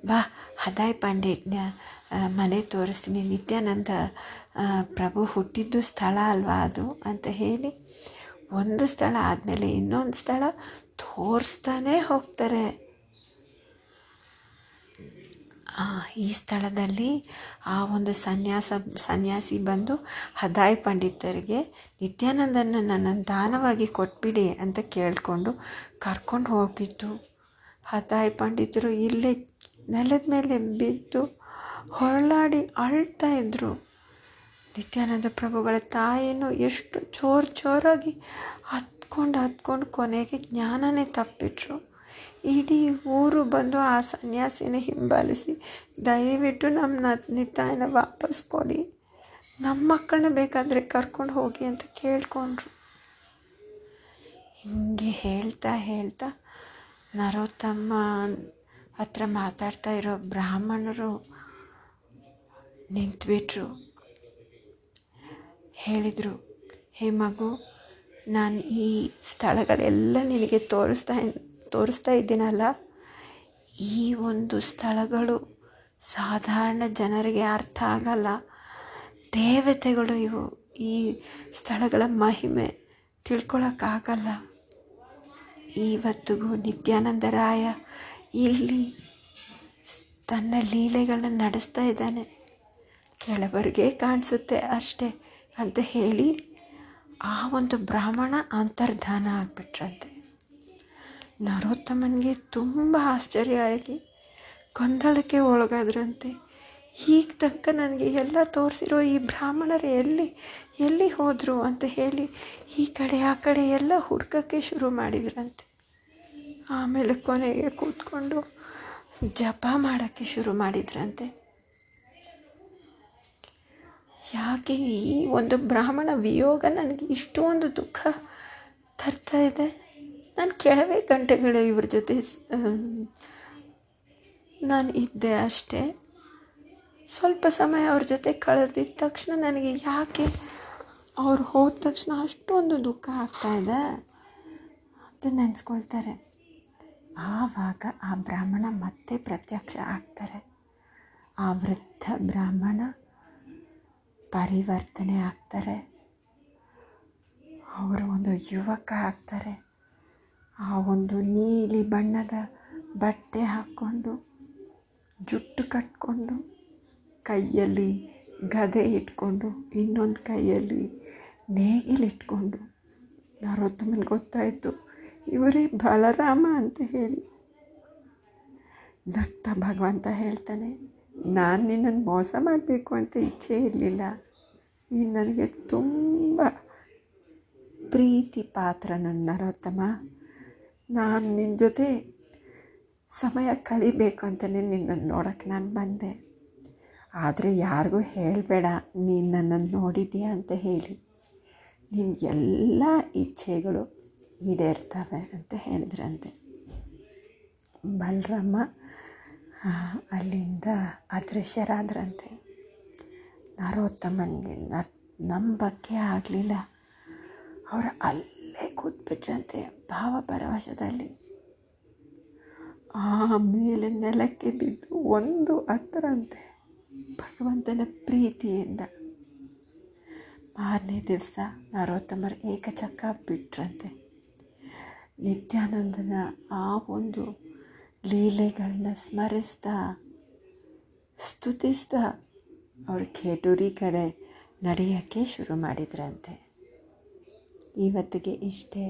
ಬಾ, ಹದಾಯ್ ಪಂಡಿಟ್ನ ಮನೆ ತೋರಿಸ್ತೀನಿ. ನಿತ್ಯಾನಂದ ಪ್ರಭು ಹುಟ್ಟಿದ್ದು ಸ್ಥಳ ಅಲ್ವಾ ಅದು ಅಂತ ಹೇಳಿ ಒಂದು ಸ್ಥಳ ಆದಮೇಲೆ ಇನ್ನೊಂದು ಸ್ಥಳ ತೋರಿಸ್ತಾನೇ ಹೋಗ್ತಾರೆ. ಈ ಸ್ಥಳದಲ್ಲಿ ಆ ಒಂದು ಸನ್ಯಾಸ, ಸನ್ಯಾಸಿ ಬಂದು ಹದಾಯಿ ಪಂಡಿತರಿಗೆ ನಿತ್ಯಾನಂದನ ನನ್ನನ್ನು ದಾನವಾಗಿ ಕೊಟ್ಬಿಡಿ ಅಂತ ಕೇಳಿಕೊಂಡು ಕರ್ಕೊಂಡು ಹೋಗಿದ್ದು. ಹದಾಯಿ ಪಂಡಿತರು ಇಲ್ಲೇ ನೆಲದ ಮೇಲೆ ಬಿದ್ದು ಹೊರಳಾಡಿ ಅಳ್ತಾ ಇದ್ದರು ನಿತ್ಯಾನಂದ ಪ್ರಭುಗಳ ತಾಯಿನೂ ಎಷ್ಟು ಜೋರು ಜೋರಾಗಿ ಹತ್ಕೊಂಡು ಹತ್ಕೊಂಡು ಕೊನೆಗೆ ಜ್ಞಾನನೇ ತಪ್ಪಿಟ್ರು. ಇಡೀ ಊರು ಬಂದು ಆ ಸನ್ಯಾಸಿನ ಹಿಂಬಾಲಿಸಿ, ದಯವಿಟ್ಟು ನಮ್ಮ ನಿತಾಯನ ವಾಪಸ್ ಕೊಡಿ. ನಮ್ಮ ಮಕ್ಕಳನ್ನ ಬೇಕಾದರೆ ಕರ್ಕೊಂಡು ಹೋಗಿ ಅಂತ ಕೇಳ್ಕೊಂಡ್ರು. ಹಿಂಗೆ ಹೇಳ್ತಾ ಹೇಳ್ತಾ ನರೋತ್ತಮ್ಮ ಹತ್ರ ಮಾತಾಡ್ತಾ ಇರೋ ಬ್ರಾಹ್ಮಣರು ನಿಂತುಬಿಟ್ರು. ಹೇಳಿದರು, ಹೇ ಮಗು, ನಾನು ಈ ಸ್ಥಳಗಳೆಲ್ಲ ನಿನಗೆ ತೋರಿಸ್ತಾ ತೋರಿಸ್ತಾ ಇದ್ದೀನಲ್ಲ, ಈ ಒಂದು ಸ್ಥಳಗಳು ಸಾಧಾರಣ ಜನರಿಗೆ ಅರ್ಥ ಆಗಲ್ಲ. ದೇವತೆಗಳು ಇವು. ಈ ಸ್ಥಳಗಳ ಮಹಿಮೆ ತಿಳ್ಕೊಳಕ್ಕಾಗಲ್ಲ. ಇವತ್ತಿಗೂ ನಿತ್ಯಾನಂದರಾಯ ಇಲ್ಲಿ ತನ್ನ ಲೀಲೆಗಳನ್ನ ನಡೆಸ್ತಾ ಇದ್ದಾನೆ. ಕೆಲವರಿಗೆ ಕಾಣಿಸುತ್ತೆ ಅಷ್ಟೇ ಅಂತ ಹೇಳಿ ಆ ಒಂದು ಬ್ರಾಹ್ಮಣ ಅಂತರ್ಧಾನ ಆಗಿಬಿಟ್ರಂತೆ. ನರೋತ್ತಮನಿಗೆ ತುಂಬ ಆಶ್ಚರ್ಯ ಆಗಿ ಗೊಂದಲಕ್ಕೆ ಒಳಗಾದ್ರಂತೆ. ಈಗ ತಕ್ಕ ನನಗೆ ಎಲ್ಲ ತೋರಿಸಿರೋ ಈ ಬ್ರಾಹ್ಮಣರು ಎಲ್ಲಿ ಎಲ್ಲಿ ಹೋದರು ಅಂತ ಹೇಳಿ ಈ ಕಡೆ ಆ ಕಡೆ ಎಲ್ಲ ಹುಡ್ಕೋಕ್ಕೆ ಶುರು ಮಾಡಿದ್ರಂತೆ. ಆಮೇಲೆ ಕೊನೆಗೆ ಕೂತ್ಕೊಂಡು ಜಪ ಮಾಡೋಕ್ಕೆ ಶುರು ಮಾಡಿದ್ರಂತೆ. ಯಾಕೆ ಈ ಒಂದು ಬ್ರಾಹ್ಮಣ ವಿಯೋಗ ನನಗೆ ಇಷ್ಟೊಂದು ದುಃಖ ತರ್ತಾ ಇದೆ? ನಾನು ಕೆಲವೇ ಗಂಟೆಗಳು ಇವ್ರ ಜೊತೆ ನಾನು ಇದ್ದೆ ಅಷ್ಟೇ. ಸ್ವಲ್ಪ ಸಮಯ ಅವ್ರ ಜೊತೆ ಕಳೆದಿದ್ದ ತಕ್ಷಣ ನನಗೆ ಯಾಕೆ ಅವ್ರು ಹೋದ ತಕ್ಷಣ ಅಷ್ಟೊಂದು ದುಃಖ ಆಗ್ತಾಯಿದೆ ಅಂತ ನೆನೆಸ್ಕೊಳ್ತಾರೆ. ಆವಾಗ ಆ ಬ್ರಾಹ್ಮಣ ಮತ್ತೆ ಪ್ರತ್ಯಕ್ಷ ಆಗ್ತಾರೆ. ಆ ವೃದ್ಧ ಬ್ರಾಹ್ಮಣ ಪರಿವರ್ತನೆ ಆಗ್ತಾರೆ. ಅವರು ಒಂದು ಯುವಕ ಆಗ್ತಾರೆ. ಆ ಒಂದು ನೀಲಿ ಬಣ್ಣದ ಬಟ್ಟೆ ಹಾಕ್ಕೊಂಡು, ಜುಟ್ಟು ಕಟ್ಕೊಂಡು, ಕೈಯಲ್ಲಿ ಗದೆ ಇಟ್ಕೊಂಡು, ಇನ್ನೊಂದು ಕೈಯಲ್ಲಿ ನೇಗಿಲಿಟ್ಕೊಂಡು ನರೋತ್ತಮನಿಗೆ ಗೊತ್ತಾಯಿತು, ಇವರೇ ಬಲರಾಮ ಅಂತ ಹೇಳಿ. ನಗ್ತಾ ಭಗವಂತ ಹೇಳ್ತಾನೆ, ನಾನು ನಿನ್ನನ್ನು ಮೋಸ ಮಾಡಬೇಕು ಅಂತ ಇಚ್ಛೆ ಇರಲಿಲ್ಲ. ನೀನು ನನಗೆ ತುಂಬ ಪ್ರೀತಿ ಪಾತ್ರ ನನ್ನ ನರೋತ್ತಮ. ನಾನು ನಿನ್ನ ಜೊತೆ ಸಮಯ ಕಳಿಬೇಕು ಅಂತಲೇ ನಿನ್ನನ್ನು ನೋಡೋಕ್ಕೆ ನಾನು ಬಂದೆ. ಆದರೆ ಯಾರಿಗೂ ಹೇಳಬೇಡ, ನೀನು ನನ್ನನ್ನು ನೋಡಿದ್ದೀಯ ಅಂತ ಹೇಳಿ. ನಿನ್ನ ಎಲ್ಲ ಇಚ್ಛೆಗಳು ಈಡೇರ್ತವೆ ಅಂತ ಹೇಳಿದ್ರಂತೆ. ಬಲರಾಮ ಅಲ್ಲಿಂದ ಅದೃಶ್ಯರಾದ್ರಂತೆ. ನರೋತ್ತಮನಿಗೆ ನಂಬಕ್ಕೆ ಆಗಲಿಲ್ಲ. ಅವರು ಅಲ್ಲೇ ಕೂತ್ಬಿಟ್ರಂತೆ ಭಾವ ಪರವಶದಲ್ಲಿ ಆಮೇಲೆ ನೆಲಕ್ಕೆ ಬಿದ್ದು ಒಂದು ಹತ್ತರಂತೆ. ಭಗವಂತನ ಪ್ರೀತಿಯಿಂದ. ಮಾರನೇ ದಿವಸ ನರೋತ್ತಮರು ಏಕಚಕ್ಕ ಬಿಟ್ರಂತೆ. ನಿತ್ಯಾನಂದನ ಆ ಒಂದು ಲೀಲೆಗಳನ್ನ ಸ್ಮರಿಸ್ತಾ, ಸ್ತುತಿಸ್ತಾ, ಅವರು ಖೇಟೂರಿ ಕಡೆ ನಡೆಯೋಕ್ಕೆ ಶುರು ಮಾಡಿದ್ರಂತೆ. ಇವತ್ತಿಗೆ ಇಷ್ಟೇ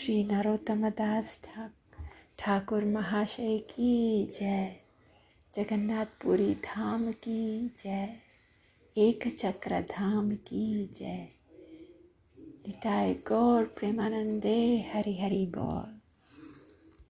ಶ್ರೀ ನರೋತ್ತಮ ದಾಸ್ ಠಾಕ್ ठाकुर महाशय की जय जगन्नाथपुरी धाम की जय एक चक्र धाम की जय निताय गौर प्रेमानंदे हरि हरि बोल